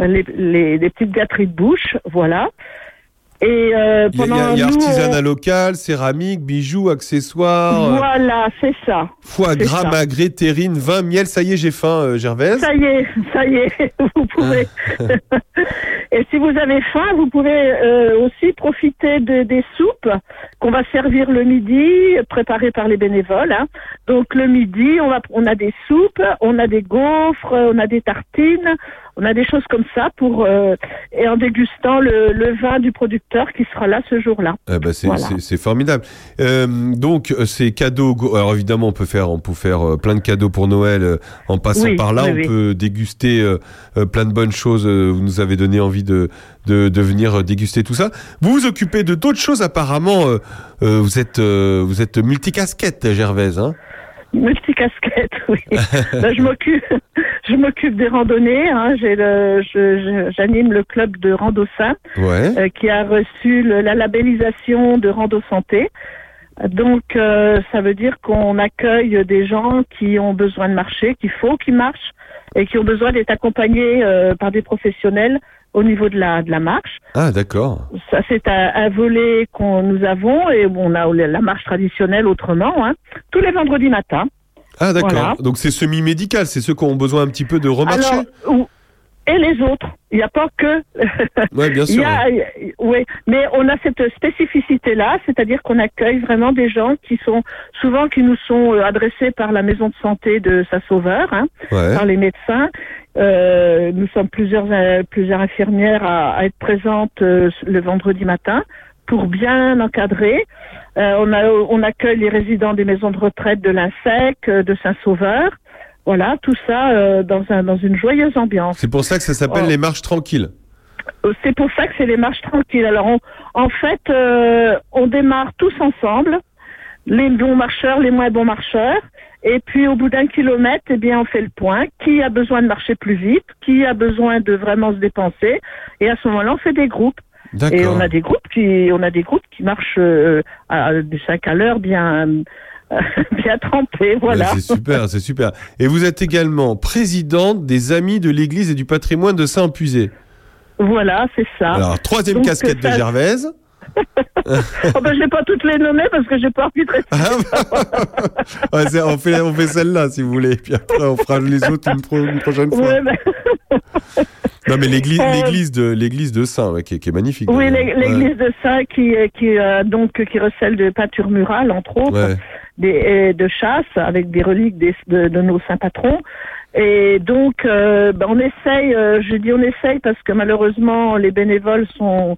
les, les, les petites gâteries de bouche, voilà. Et euh, Il y a, il y pendant a- il y a nous, artisanat on- local, céramique, bijoux, accessoires, euh, voilà, c'est ça. foie gras, ça. magret, terrine, vin, miel. Ça y est, j'ai faim, euh, Gervaise. Ça y est, ça y est, vous pouvez. Et si vous avez faim, vous pouvez euh, aussi profiter de, des soupes qu'on va servir le midi, préparées par les bénévoles. hein. Donc le midi, on, va, on a des soupes, on a des gaufres, on a des tartines, on a des choses comme ça pour euh, et en dégustant le, le vin du producteur qui sera là ce jour-là. Ah bah, c'est Voilà. formidable. Euh, donc euh, ces cadeaux, alors évidemment on peut faire on peut faire euh, plein de cadeaux pour Noël euh, en passant Oui, par là. oui, on oui. peut déguster euh, plein de bonnes choses. vous nous avez donné envie de de, de venir déguster tout ça. Vous vous occupez de d'autres choses apparemment. vous êtes euh, vous êtes multicasquette Gervaise. Hein? Multicasquette, oui. Ben, je m'occupe, je m'occupe des randonnées. Hein. J'ai le, je- je- j'anime le club de Rando Sain, ouais. euh, qui a reçu le- la labellisation de Rando Santé. Donc, euh, ça veut dire qu'on accueille des gens qui ont besoin de marcher, qu'il faut qu'ils marchent et qui ont besoin d'être accompagnés euh, par des professionnels au niveau de la, de la marche. Ah d'accord. Ça, c'est un, un volet qu'on nous avons et on a la marche traditionnelle autrement, hein, tous les vendredis matins. Ah d'accord. Voilà. Donc c'est semi-médical. C'est ceux qui ont besoin un petit peu de remarcher. Alors, et les autres. Il n'y a pas que. Ouais, bien sûr. a, oui, mais on a cette spécificité-là, c'est-à-dire qu'on accueille vraiment des gens qui sont souvent qui nous sont euh, adressés par la maison de santé de Saint-Sauveur, hein, Ouais. par les médecins. Euh, nous sommes plusieurs euh, plusieurs infirmières à, à être présentes euh, le vendredi matin pour bien encadrer. Euh, on, a, on accueille les résidents des maisons de retraite de l'INSEC, de Saint-Sauveur. Voilà, tout ça euh, dans, un, dans une joyeuse ambiance. C'est pour ça que ça s'appelle Oh. les marches tranquilles. Euh, C'est pour ça que c'est les marches tranquilles. Alors, on- en fait, euh, on démarre tous ensemble, les bons marcheurs, les moins bons marcheurs. Et puis, au bout d'un kilomètre, eh bien, on fait le point. Qui a besoin de marcher plus vite? Qui a besoin de vraiment se dépenser? Et à ce moment-là, on fait des groupes. D'accord. Et on a des groupes qui, on a des groupes qui marchent euh, à, du 5 à l'heure, bien, bien trempés. Voilà. C'est super, c'est super. Et vous êtes également présidente des Amis de l'Église et du patrimoine de Saint-Puisé. Voilà, c'est ça. Alors, troisième Donc, casquette de Gervaise. Oh ben, je vais pas toutes les nommer parce que j'ai pas envie de rester. C'est- on fait, on fait celle-là, si vous voulez. Puis après, on fera les autres une, pro- une prochaine fois. Ouais, ben, Non, mais l'église, Euh, l'église de, l'église de Saint, ouais, qui, est- qui est magnifique. oui, l'église de Saint qui, euh, qui euh, donc qui recèle de peintures murales entre autres. Des, et de chasse avec des reliques des- de, de nos saints patrons. Et donc, euh, ben, on essaye, euh, je dis on essaye parce que malheureusement les bénévoles sont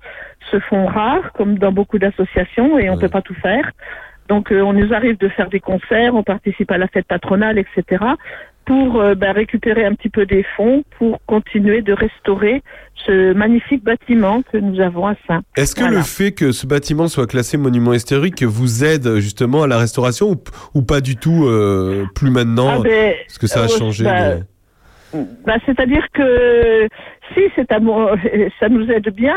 se font rares, comme dans beaucoup d'associations, et on peut pas tout faire. Donc, euh, on nous arrive de faire des concerts, on participe à la fête patronale, etc., pour euh, ben, récupérer un petit peu des fonds pour continuer de restaurer ce magnifique bâtiment que nous avons à Saint. Est-ce que Voilà. le fait que ce bâtiment soit classé monument historique vous aide justement à la restauration ou, ou pas du tout euh, plus maintenant Ah ben, Parce que ça a euh, changé. bah, mais- Bah, C'est-à-dire que si c'est ça nous aide bien.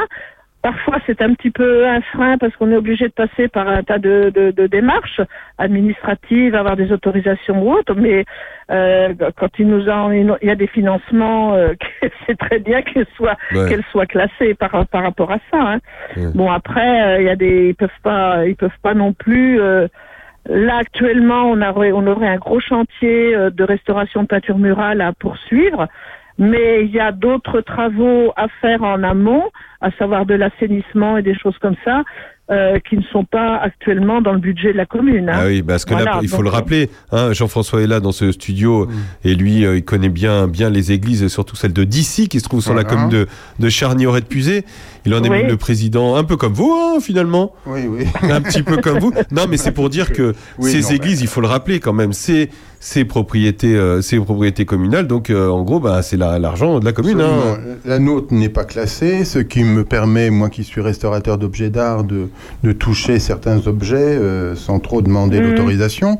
Parfois, c'est un petit peu un frein parce qu'on est obligé de passer par un tas de, de, de démarches administratives, avoir des autorisations ou autres. Mais euh, quand il nous a, il y a des financements, euh, c'est très bien qu'elles soient Ouais. qu'elles soient classées par par rapport à ça. hein. Bon après, euh, il y a des, ils peuvent pas, ils peuvent pas non plus. euh, Là, actuellement, on aurait, on aurait un gros chantier euh, de restauration de peinture murale à poursuivre, mais il y a d'autres travaux à faire en amont, à savoir de l'assainissement et des choses comme ça, euh, qui ne sont pas actuellement dans le budget de la commune. hein. Ah oui, parce que là, il faut donc, le rappeler. Hein, Jean-François est là dans ce studio Mm. et lui, euh, il connaît bien, bien les églises, surtout celle de d'ici, qui se trouve sur la commune de, de Charny-Auray de Puisé. Il en est Oui. même le président, un peu comme vous, hein, finalement. Oui, oui. Un petit peu comme vous. Non, mais c'est pour dire que Oui, ces non, églises, il faut le rappeler quand même, c'est c'est propriétés, euh, c'est propriétés communales. Donc, euh, en gros, bah, c'est la- l'argent de la commune. hein. La nôtre n'est pas classée, ce qui me permet, moi qui suis restaurateur d'objets d'art, de, de toucher certains objets euh, sans trop demander Mhm. l'autorisation.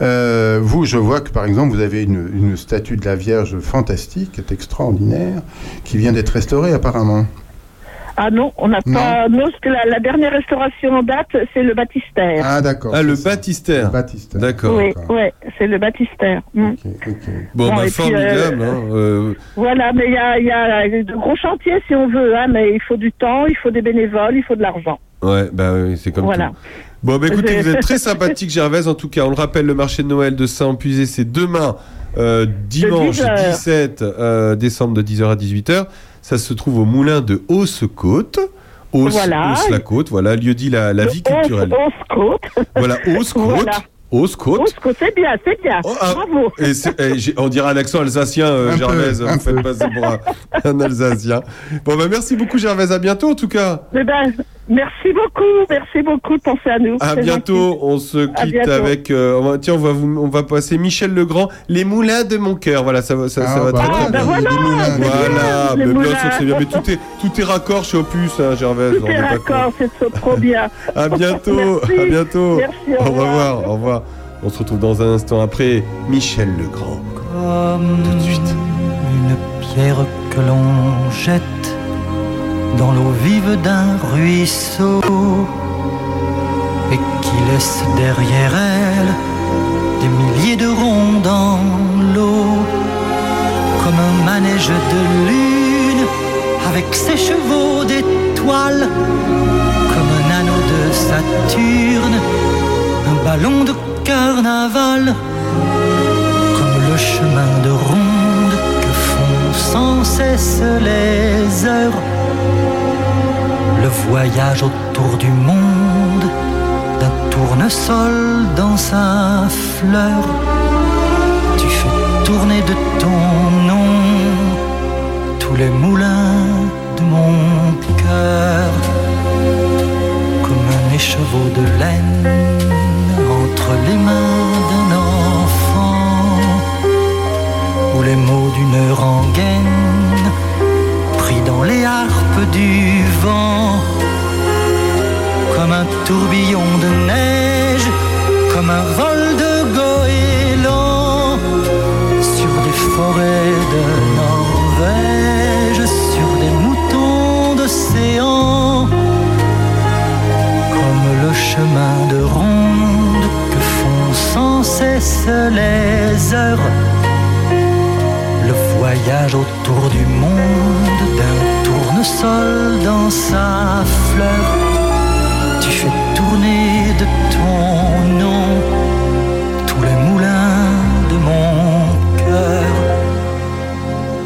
Euh, vous, je vois que par exemple, vous avez une, une statue de la Vierge fantastique, qui est extraordinaire, qui vient d'être restaurée apparemment. Ah non, on n'a pas. Non, parce que la, la dernière restauration en date, c'est le baptistère. Ah d'accord. Ah, le baptistère. D'accord. oui, ouais, c'est le baptistère. Mm. Bon, Bon, bah, puis, formidable. euh, hein, euh, Voilà, mais il y a, il y a de gros chantiers si on veut, hein, mais il faut du temps, il faut des bénévoles, il faut de l'argent. Ouais, bah oui, c'est comme Voilà. tout. Bon, bah écoutez, vous êtes très sympathique, Gervaise. En tout cas, on le rappelle, le marché de Noël de Saint-Puisé, c'est demain, euh, dimanche 10 heures. 17 euh, décembre de 10h à 18h. Ça se trouve au moulin de Hausse-Côte. Hausse, Voilà. la côte, voilà, lieu dit la, la vie culturelle. Hausse-Côte. Voilà, Hausse-Côte. Voilà. Hausse-Côte. Hausse-Côte, c'est bien, c'est bien. Bravo. Et c'est- eh, on dirait un accent alsacien, euh, Un peu, Gervaise. un Vous faites passer pour un, un alsacien. Bon, bah merci beaucoup, Gervaise. À bientôt, en tout cas. Eh ben, merci beaucoup, merci beaucoup de penser à nous. À bientôt. gentil. On se quitte bientôt. avec. euh, on va- tiens, on va, vous- on va passer Michel Legrand, Les Moulins de mon cœur. Voilà, ça, va- ça, ça Ah, va bah très, bien. bah voilà, c'est bien, Voilà, les mais bien moulins. sûr, c'est bien. Mais tout est, tout est raccord chez Opus, hein, Gervaise. Tout est raccord, c'est trop- bien. À bientôt. Merci. À bientôt. Merci, au au revoir. revoir. Au revoir. On se retrouve dans un instant après Michel Legrand. Comme une pierre que l'on jette dans l'eau vive d'un ruisseau et qui laisse derrière elle des milliers de ronds dans l'eau, comme un manège de lune avec ses chevaux d'étoiles, comme un anneau de Saturne, un ballon de carnaval comme le chemin de ronde que font sans cesse les heures. Voyage autour du monde d'un tournesol dans sa fleur. Tu fais tourner de ton nom tous les moulins de mon cœur comme un écheveau de laine entre les mains d'un enfant ou les mots d'une rengaine pris dans les du vent, comme un tourbillon de neige, comme un vol de goéland sur des forêts de Norvège, sur des moutons d'océan, comme le chemin de ronde que font sans cesse les heures. Le voyage autour du monde d'un tour tournesol dans sa fleur. Tu fais tourner de ton nom tous les moulins de mon cœur.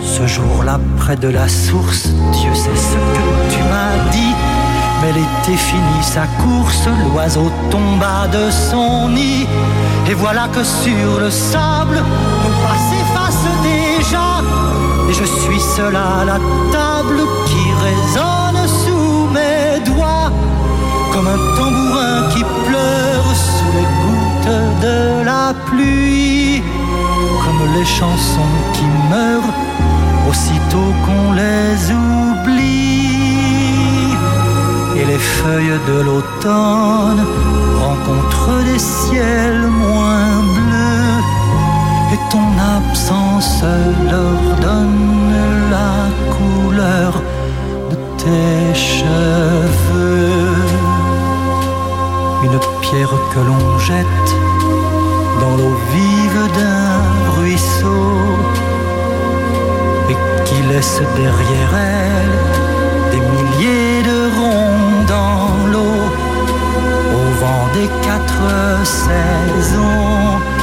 Ce jour-là, près de la source, Dieu sait ce que tu m'as dit. Mais l'été finit sa course, l'oiseau tomba de son nid. Et voilà que sur le sable, nos pas s'effacent déjà. Et je suis seul à la table résonne sous mes doigts. Comme un tambourin qui pleure sous les gouttes de la pluie. Comme les chansons qui meurent aussitôt qu'on les oublie. Et les feuilles de l'automne rencontrent des ciels moins bleus. Et ton absence leur donne la couleur tes cheveux. Une pierre que l'on jette dans l'eau vive d'un ruisseau et qui laisse derrière elle des milliers de ronds dans l'eau au vent des quatre saisons.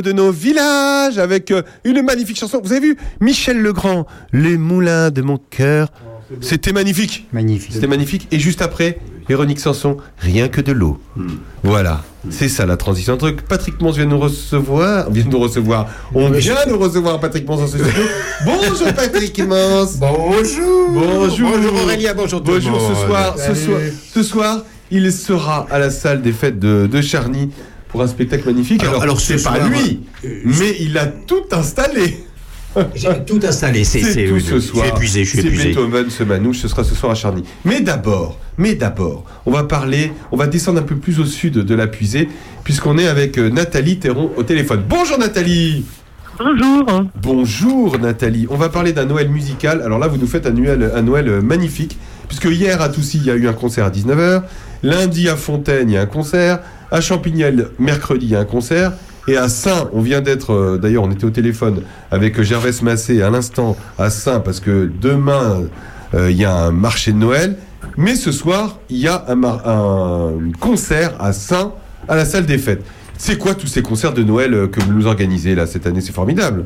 Radio de nos villages avec euh, une magnifique chanson. Vous avez vu Michel Legrand, Les moulins de mon cœur. C'était magnifique. Magnifique. C'était magnifique. Et juste après, Véronique Sanson, rien que de l'eau. Voilà. C'est ça la transition. Entre Patrick Mons vient nous recevoir. Vient nous recevoir. On vient de recevoir Patrick Mons dans ce studio. Bonjour Patrick Mons. Bonjour. Bonjour. Bonjour Aurélien, bonjour tout le Bonjour ce monde. soir. Ce soir, ce soir, il sera à la salle des fêtes de, de Charny pour un spectacle magnifique. Alors- Alors, alors, ce c'est pas soir, lui, euh, mais il a tout installé. J'ai tout installé, c'est tout oui, ce oui, soir. Je suis épuisé, je suis C'est épuisé. Beethoven, ce manouche, ce sera ce soir à Charny. Mais d'abord, mais d'abord, on va parler, on va descendre un peu plus au sud de la puisée, puisqu'on est avec euh, Nathalie Théron au téléphone. Bonjour Nathalie Bonjour. Bonjour Nathalie. On va parler d'un Noël musical. Alors là, vous nous faites un Noël, un Noël euh, magnifique, puisque hier à Toussy, il y a eu un concert à 19h. Lundi à Fontaine, il y a un concert. À Champignelles, mercredi, il y a un concert. Et à Saint, on vient d'être, euh, d'ailleurs, on était au téléphone avec Gervais Massé à l'instant à Saint, parce que demain, euh, il y a un marché de Noël. Mais ce soir, il y a un concert à Saint, à la salle des fêtes. C'est quoi tous ces concerts de Noël euh, que vous nous organisez là cette année? C'est formidable.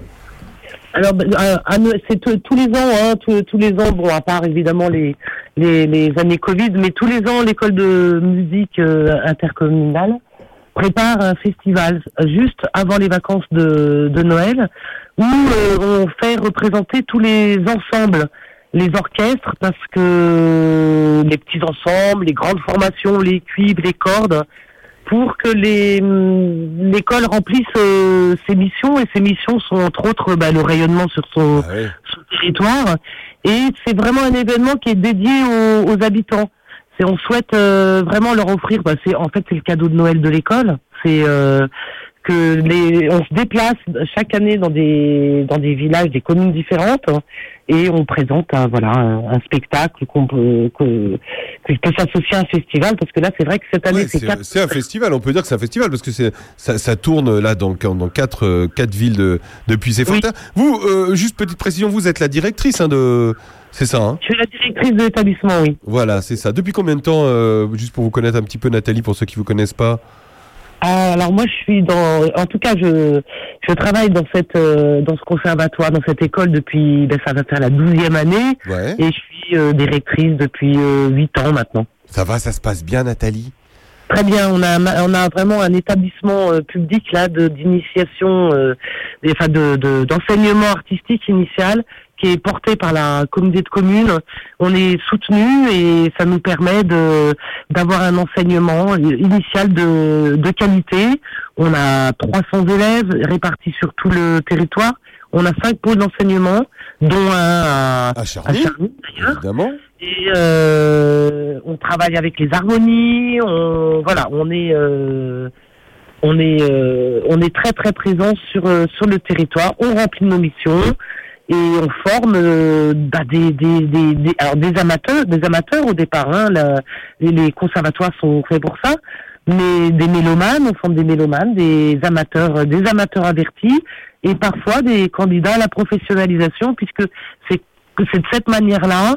Alors, ben, euh, c'est tous les ans, hein, tous, tous les ans, bon, à part évidemment les, les, les années Covid, mais tous les ans, l'école de musique euh, intercommunale prépare un festival euh, juste avant les vacances de, de Noël où on fait représenter tous les ensembles, les orchestres, parce que les petits ensembles, les grandes formations, les cuivres, les cordes, pour que les hum, l'école remplisse euh, ses missions. Et ses missions sont entre autres bah, le rayonnement sur son, son territoire. Et c'est vraiment un événement qui est dédié aux, aux habitants. C'est on souhaite euh, vraiment leur offrir bah, c'est en fait c'est le cadeau de Noël de l'école, c'est euh, que les on se déplace chaque année dans des dans des villages, des communes différentes et on présente un, voilà un, un spectacle qu'on peut que, qui peut s'associer à un festival parce que là c'est vrai que cette année Ouais, c'est quatre c'est un festival, on peut dire que c'est un festival parce que c'est ça, ça tourne là dans, dans quatre, euh, quatre villes de, de Puisé-Fortin. Vous, euh, juste petite précision, vous êtes la directrice hein, de. C'est ça, hein? Je suis la directrice de l'établissement, oui. Voilà, c'est ça. Depuis combien de temps, euh, juste pour vous connaître un petit peu, Nathalie, pour ceux qui vous connaissent pas? Alors moi, je suis dans, en tout cas, je, je travaille dans cette, euh, dans ce conservatoire, dans cette école depuis, ben, ça va faire la douzième année, Ouais. et je suis euh, directrice depuis euh, huit ans maintenant. Ça va, ça se passe bien, Nathalie? Très bien, on a, on a vraiment un établissement euh, public là de d'initiation, euh, et, enfin de de- d'enseignement artistique initial qui est porté par la communauté de communes. On est soutenu et ça nous permet de d'avoir un enseignement initial de de qualité. On a 300 élèves répartis sur tout le territoire. On a cinq pôles d'enseignement, dont un à, à Charny, évidemment. et euh, on travaille avec les harmonies. On voilà, on est euh, on est euh, on est très très présent sur sur le territoire. On remplit nos missions et on forme euh, bah, des, des, des, des- alors des amateurs des amateurs au départ. Hein, les, conservatoires sont faits pour ça. Mais des mélomanes, on forme des mélomanes, des amateurs, euh, des amateurs avertis, et parfois des candidats à la professionnalisation, puisque c'est c'est de cette manière-là,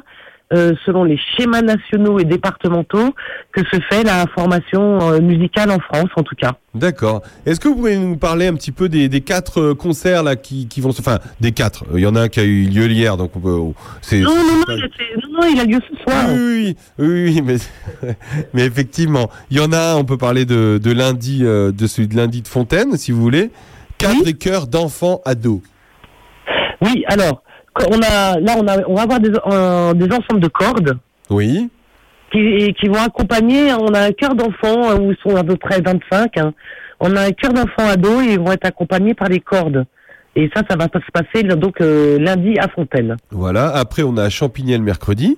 euh, selon les schémas nationaux et départementaux, que se fait la formation euh, musicale en France, en tout cas. D'accord. Est-ce que vous pouvez nous parler un petit peu des, des quatre euh, concerts là qui, qui vont se. Enfin, des quatre. Il y en a un qui a eu lieu hier, donc on peut. on- c'est- Non, non, non, il a fait- non, non, il a lieu ce soir. Oui, oui, oui, oui, mais, mais effectivement, il y en a un, on peut parler de, de lundi, euh, de celui de lundi de Fontaine, si vous voulez. Quatre et chœurs d'enfants ados. Oui, alors, on a, là, on, a, on va avoir des, des ensembles de cordes. Oui. Qui, qui vont accompagner, on a un cœur d'enfants euh, où ils sont à peu près 25. hein. On a un cœur d'enfants ados et ils vont être accompagnés par les cordes. Et ça, ça va se passer donc euh, lundi à Fontaine. Voilà. Après, on a Champignelles mercredi.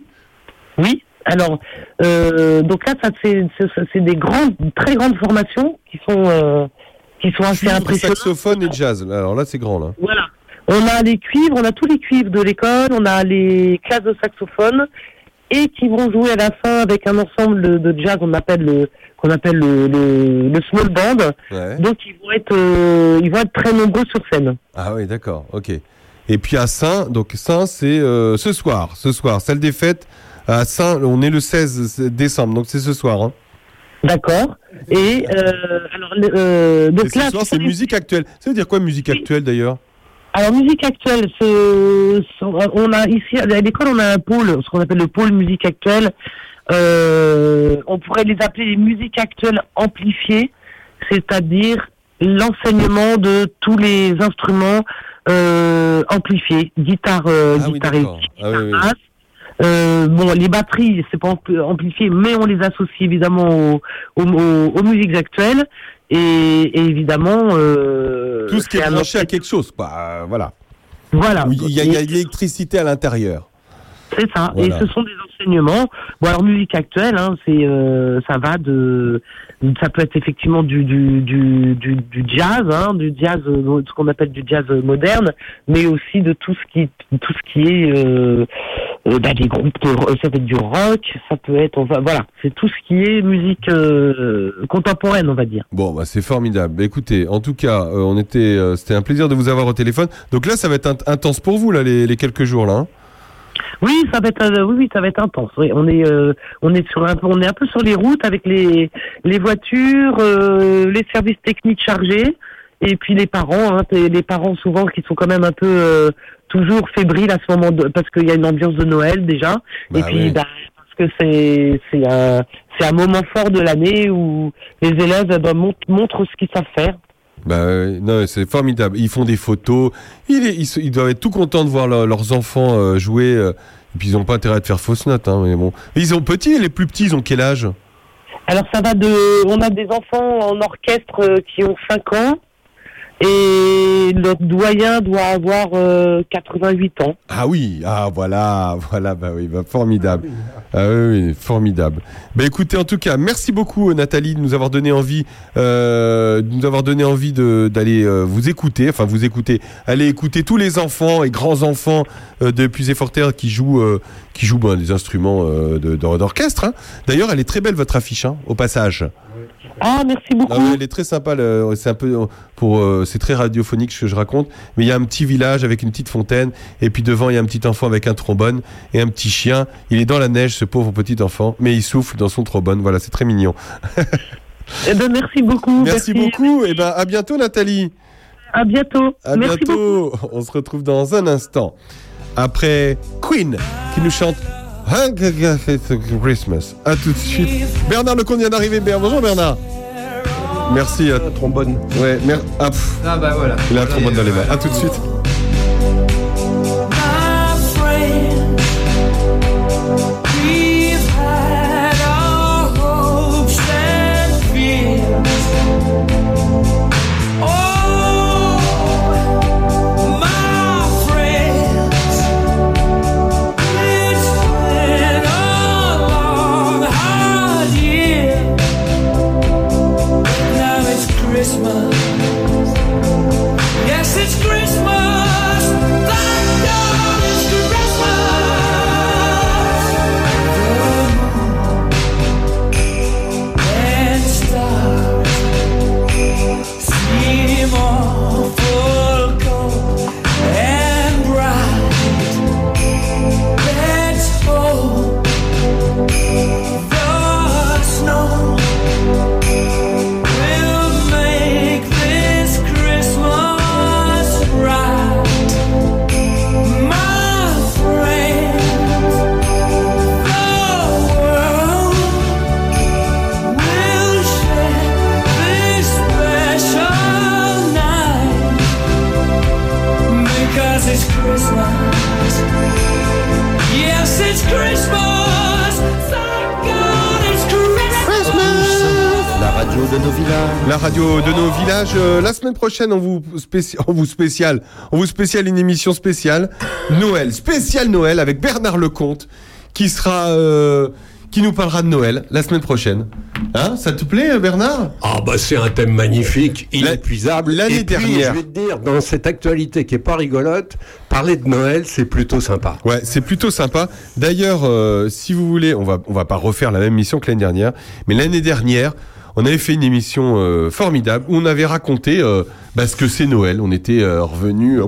Oui. Alors, euh, donc là, ça c'est des grandes, très grandes formations qui sont euh, qui sont assez impressionnantes. saxophone et jazz. Alors là, c'est grand, là. Voilà. On a les cuivres, on a tous les cuivres de l'école, on a les classes de saxophone et qui vont jouer à la fin avec un ensemble de, jazz qu'on appelle le qu'on appelle le, le, le small band. Ouais. Donc ils vont être euh, ils vont être très nombreux sur scène. Ah oui, d'accord, ok. Et puis à Saint, donc Saint, c'est euh, ce soir, ce soir, salle des fêtes à Saint, on est le 16 décembre, donc c'est ce soir. Hein. D'accord. Et euh, alors, le- euh, donc Et ce là, soir, c'est musique actuelle. Ça veut dire quoi, musique actuelle, d'ailleurs? Alors musique actuelle, ce- ce- on a ici à l'école on a un pôle, ce qu'on appelle le pôle musique actuelle. Euh, on pourrait les appeler les musiques actuelles amplifiées, c'est-à-dire l'enseignement de tous les instruments euh, amplifiés, guitare, euh, Ah oui, guitare électrique, Ah oui, oui. basse. Euh, bon, les batteries, c'est pas ampli- amplifié, mais on les associe évidemment aux, aux- aux- aux musiques actuelles. Et, et évidemment, euh, Tout ce qui est branché à quelque chose, quoi. euh, Voilà. Voilà. Il y a, il y a l'électricité à l'intérieur. C'est ça. Voilà. Et ce sont des enseignements. Bon, alors musique actuelle, hein, c'est euh, ça va de, ça peut être effectivement du du du du, du jazz, hein, du jazz, euh, ce qu'on appelle du jazz moderne, mais aussi de tout ce qui tout ce qui est euh, euh, bah, des groupes, de, ça peut être du rock, ça peut être, enfin, voilà, c'est tout ce qui est musique euh, contemporaine, on va dire. Bon, bah, c'est formidable. Bah, Écoutez, en tout cas, euh, on était, euh, c'était un plaisir de vous avoir au téléphone. Donc là, ça va être int- intense pour vous là, les, les quelques jours là. hein. Oui, ça va être euh, oui, oui, ça va être intense. Oui, on est euh, on est sur un peu on est un peu sur les routes avec les les voitures, euh, les services techniques chargés et puis les parents hein, les parents souvent qui sont quand même un peu euh, toujours fébriles à ce moment de parce qu'il y a une ambiance de Noël déjà Bah et puis oui. bah, parce que c'est c'est un c'est un moment fort de l'année où les élèves ben, montrent, montrent ce qu'ils savent faire. Bah ouais, non, c'est formidable. Ils font des photos. Ils, doivent être tout contents de voir leur- leurs enfants euh, jouer. euh, et puis ils ont pas intérêt à faire fausse note. Hein, mais bon, ils ont petits, les plus petits, ils ont quel âge? Alors ça va de on a des enfants en orchestre euh, qui ont 5 ans et notre doyen doit avoir euh, 88 ans. Ah oui, ah voilà, voilà, bah oui, bah, formidable. Ah oui, formidable. Bah écoutez, en tout cas, merci beaucoup Nathalie de nous avoir donné envie, euh, de nous avoir donné envie d'aller euh, vous écouter, enfin vous écouter, aller écouter tous les enfants et grands enfants euh, de Puisé Forterre qui jouent, euh, qui jouent ben, des instruments euh, d'orchestre. hein. D'ailleurs, elle est très belle votre affiche, hein, au passage. Ah, merci beaucoup. Ouais, elle est très sympa. C'est un peu pour, euh, c'est très radiophonique ce que je raconte. Mais il y a un petit village avec une petite fontaine, et puis devant il y a un petit enfant avec un trombone et un petit chien. Il est dans la neige, ce pauvre petit enfant, mais il souffle dans son trombone. Voilà, c'est très mignon. Eh ben, merci beaucoup. Merci, beaucoup. Et ben à bientôt Nathalie. À bientôt. À merci bientôt. On se retrouve dans un instant. Après Queen qui nous chante Christmas. À tout de suite. Bernard Lecomte vient d'arriver. Bonjour Bernard. Merci. À... Trombone. Ouais, mer- ah. Ah bah voilà. Il a un trombone dans les mains. À tout de suite. Prochaine, on vous, on vous on vous spécial une émission spéciale Noël, spécial Noël avec Bernard Lecomte, qui sera, euh, qui nous parlera de Noël la semaine prochaine. Hein, ça te plaît, Bernard? Ah bah c'est un thème magnifique, inépuisable. l'année dernière. Je vais te dire, dans cette actualité qui est pas rigolote, parler de Noël, c'est plutôt sympa. Ouais, c'est plutôt sympa. D'ailleurs, euh, si vous voulez, on va, on va pas refaire la même émission que l'année dernière, mais l'année dernière, on avait fait une émission euh, formidable où on avait raconté euh, Parce que c'est Noël, on était euh, revenu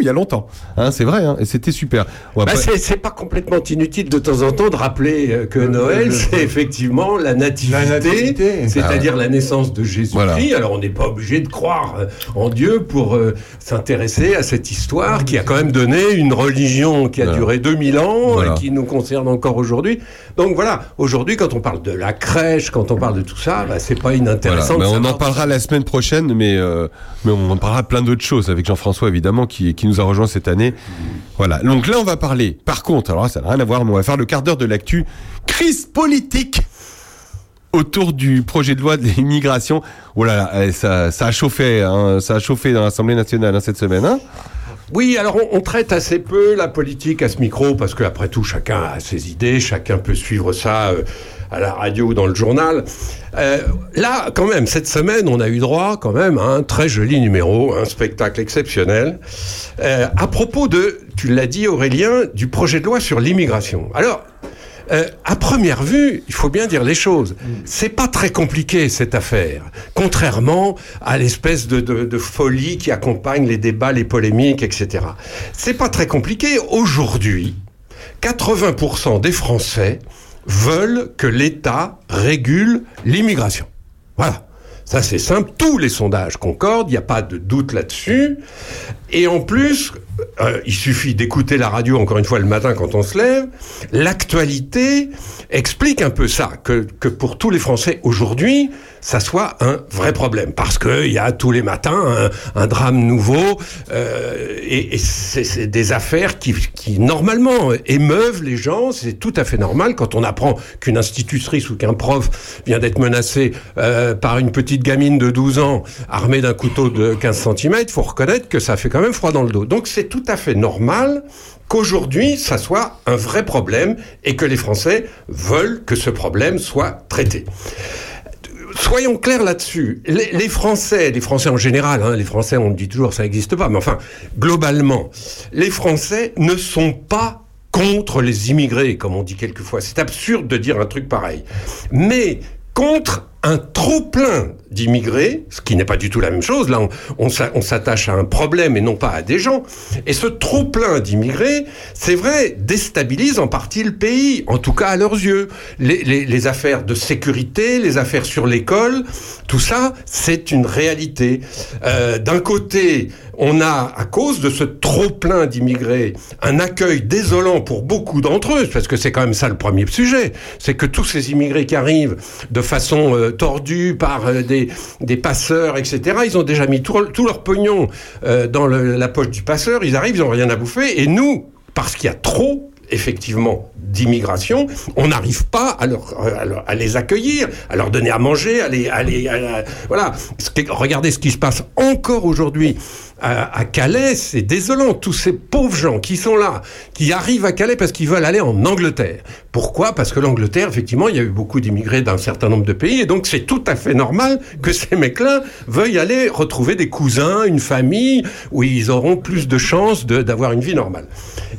il y a longtemps. Hein, c'est vrai, hein, et c'était super. Bah, pas- c'est- pas complètement inutile de temps en temps de rappeler euh, que Noël, c'est effectivement la nativité, nativité. c'est-à-dire Ah la naissance de Jésus-Christ. Alors on n'est pas obligé de croire euh, en Dieu pour euh, s'intéresser à cette histoire qui a quand même donné une religion qui a Voilà. duré 2000 ans Voilà. et qui nous concerne encore aujourd'hui. Donc voilà, aujourd'hui quand on parle de la crèche, quand on parle de tout ça, bah, c'est pas inintéressant. De on en parlera la semaine prochaine, mais, euh, mais on en parlera plein d'autres choses avec Jean-François, évidemment, qui, qui nous a rejoint cette année. Voilà. Donc là, on va parler. Par contre, alors ça n'a rien à voir, mais on va faire le quart d'heure de l'actu. Crise politique autour du projet de loi de l'immigration. Oh là là, eh, ça, ça a chauffé, hein, ça a chauffé dans l'Assemblée nationale hein, cette semaine. Hein Oui, alors on, traite assez peu la politique à ce micro parce que après tout, chacun a ses idées, chacun peut suivre ça euh, à la radio ou dans le journal. Euh, là, quand même, cette semaine, on a eu droit quand même à un très joli numéro, un spectacle exceptionnel, euh, à propos de, tu l'as dit Aurélien, du projet de loi sur l'immigration. Alors, euh, à première vue, il faut bien dire les choses. C'est pas très compliqué cette affaire, contrairement à l'espèce de, de- de folie qui accompagne les débats, les polémiques, etc. C'est pas très compliqué. Aujourd'hui, 80% des Français veulent que l'État régule l'immigration. Voilà. Ça, c'est simple. Tous les sondages concordent. Il n'y a pas de doute là-dessus. Et en plus, euh, il suffit d'écouter la radio encore une fois le matin quand on se lève. L'actualité explique un peu ça, que, que pour tous les Français aujourd'hui, ça soit un vrai problème. Parce qu'il y a tous les matins un, drame nouveau euh, et, c'est des affaires qui, qui normalement émeuvent les gens. C'est tout à fait normal quand on apprend qu'une institutrice ou qu'un prof vient d'être menacé euh, par une petite gamine de 12 ans armée d'un couteau de 15 cm. Il faut reconnaître que ça fait même froid dans le dos. Donc c'est tout à fait normal qu'aujourd'hui, ça soit un vrai problème et que les Français veulent que ce problème soit traité. Soyons clairs là-dessus. Les, Français, les Français en général, hein, les Français, on dit toujours ça n'existe pas, mais enfin, globalement, les Français ne sont pas contre les immigrés, comme on dit quelquefois. C'est absurde de dire un truc pareil. Mais contre un trop-plein d'immigrés, ce qui n'est pas du tout la même chose. Là, on, on s'a- on s'attache à un problème et non pas à des gens. Et ce trop-plein d'immigrés, c'est vrai, déstabilise en partie le pays, en tout cas à leurs yeux. Les affaires de sécurité, les affaires sur l'école, tout ça, c'est une réalité. Euh, D'un côté, on a, à cause de ce trop-plein d'immigrés, un accueil désolant pour beaucoup d'entre eux, parce que c'est quand même ça le premier sujet, c'est que tous ces immigrés qui arrivent de façon euh, tordue par euh, des, des passeurs, etc., ils ont déjà mis tout, leur pognon euh, dans la poche du passeur, ils arrivent, ils n'ont rien à bouffer, et nous, parce qu'il y a trop effectivement d'immigration, on n'arrive pas à, leur, à, les accueillir, à leur donner à manger, à les, à voilà. Regardez ce qui se passe encore aujourd'hui à, à Calais, c'est désolant. Tous ces pauvres gens qui sont là, qui arrivent à Calais parce qu'ils veulent aller en Angleterre. Pourquoi? Parce que l'Angleterre, effectivement, il y a eu beaucoup d'immigrés d'un certain nombre de pays, et donc c'est tout à fait normal que ces mecs-là veuillent aller retrouver des cousins, une famille, où ils auront plus de chances d'avoir une vie normale.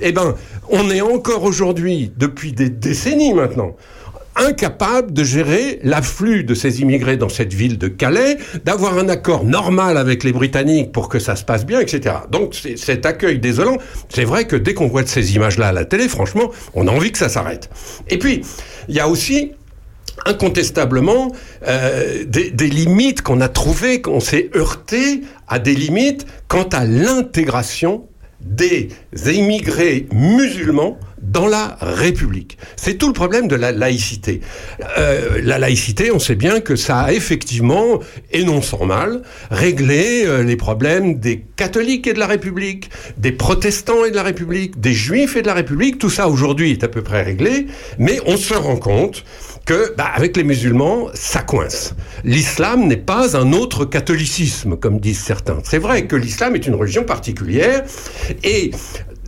Eh ben, on est encore aujourd'hui, depuis des décennies maintenant, incapable de gérer l'afflux de ces immigrés dans cette ville de Calais, d'avoir un accord normal avec les Britanniques pour que ça se passe bien, etc. Donc cet accueil désolant, c'est vrai que dès qu'on voit ces images-là à la télé, franchement, on a envie que ça s'arrête. Et puis, il y a aussi incontestablement euh, des, des limites qu'on a trouvées, qu'on s'est heurté à des limites quant à l'intégration des immigrés musulmans dans la République. C'est tout le problème de la laïcité. Euh, la laïcité, on sait bien que ça a effectivement, et non sans mal, réglé euh, les problèmes des catholiques et de la République, des protestants et de la République, des juifs et de la République. Tout ça aujourd'hui est à peu près réglé, mais on se rend compte que, bah, avec les musulmans, ça coince. L'islam n'est pas un autre catholicisme, comme disent certains. C'est vrai que l'islam est une religion particulière, et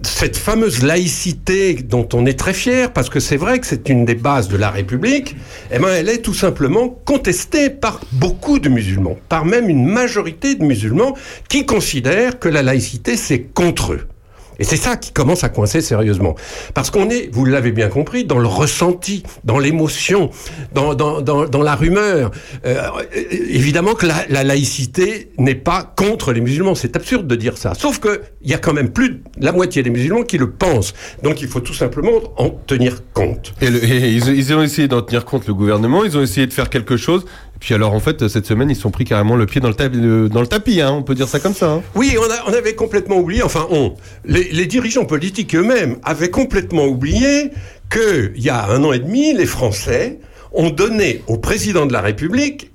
cette fameuse laïcité dont on est très fier, parce que c'est vrai que c'est une des bases de la République, eh ben, elle est tout simplement contestée par beaucoup de musulmans, par même une majorité de musulmans qui considèrent que la laïcité, c'est contre eux. Et c'est ça qui commence à coincer sérieusement. Parce qu'on est, vous l'avez bien compris, dans le ressenti, dans l'émotion, dans, dans, dans, la rumeur. Euh, évidemment que la, la laïcité n'est pas contre les musulmans. C'est absurde de dire ça. Sauf que il y a quand même plus de la moitié des musulmans qui le pensent. Donc il faut tout simplement en tenir compte. Et, ils ont essayé d'en tenir compte, le gouvernement, ils ont essayé de faire quelque chose. Puis alors, en fait, cette semaine, ils sont pris carrément le pied dans le, tapis- hein, on peut dire ça comme ça. hein. Oui, on, avait complètement oublié, enfin on, les, dirigeants politiques eux-mêmes avaient complètement oublié qu'il y a un an et demi, les Français ont donné au président de la République,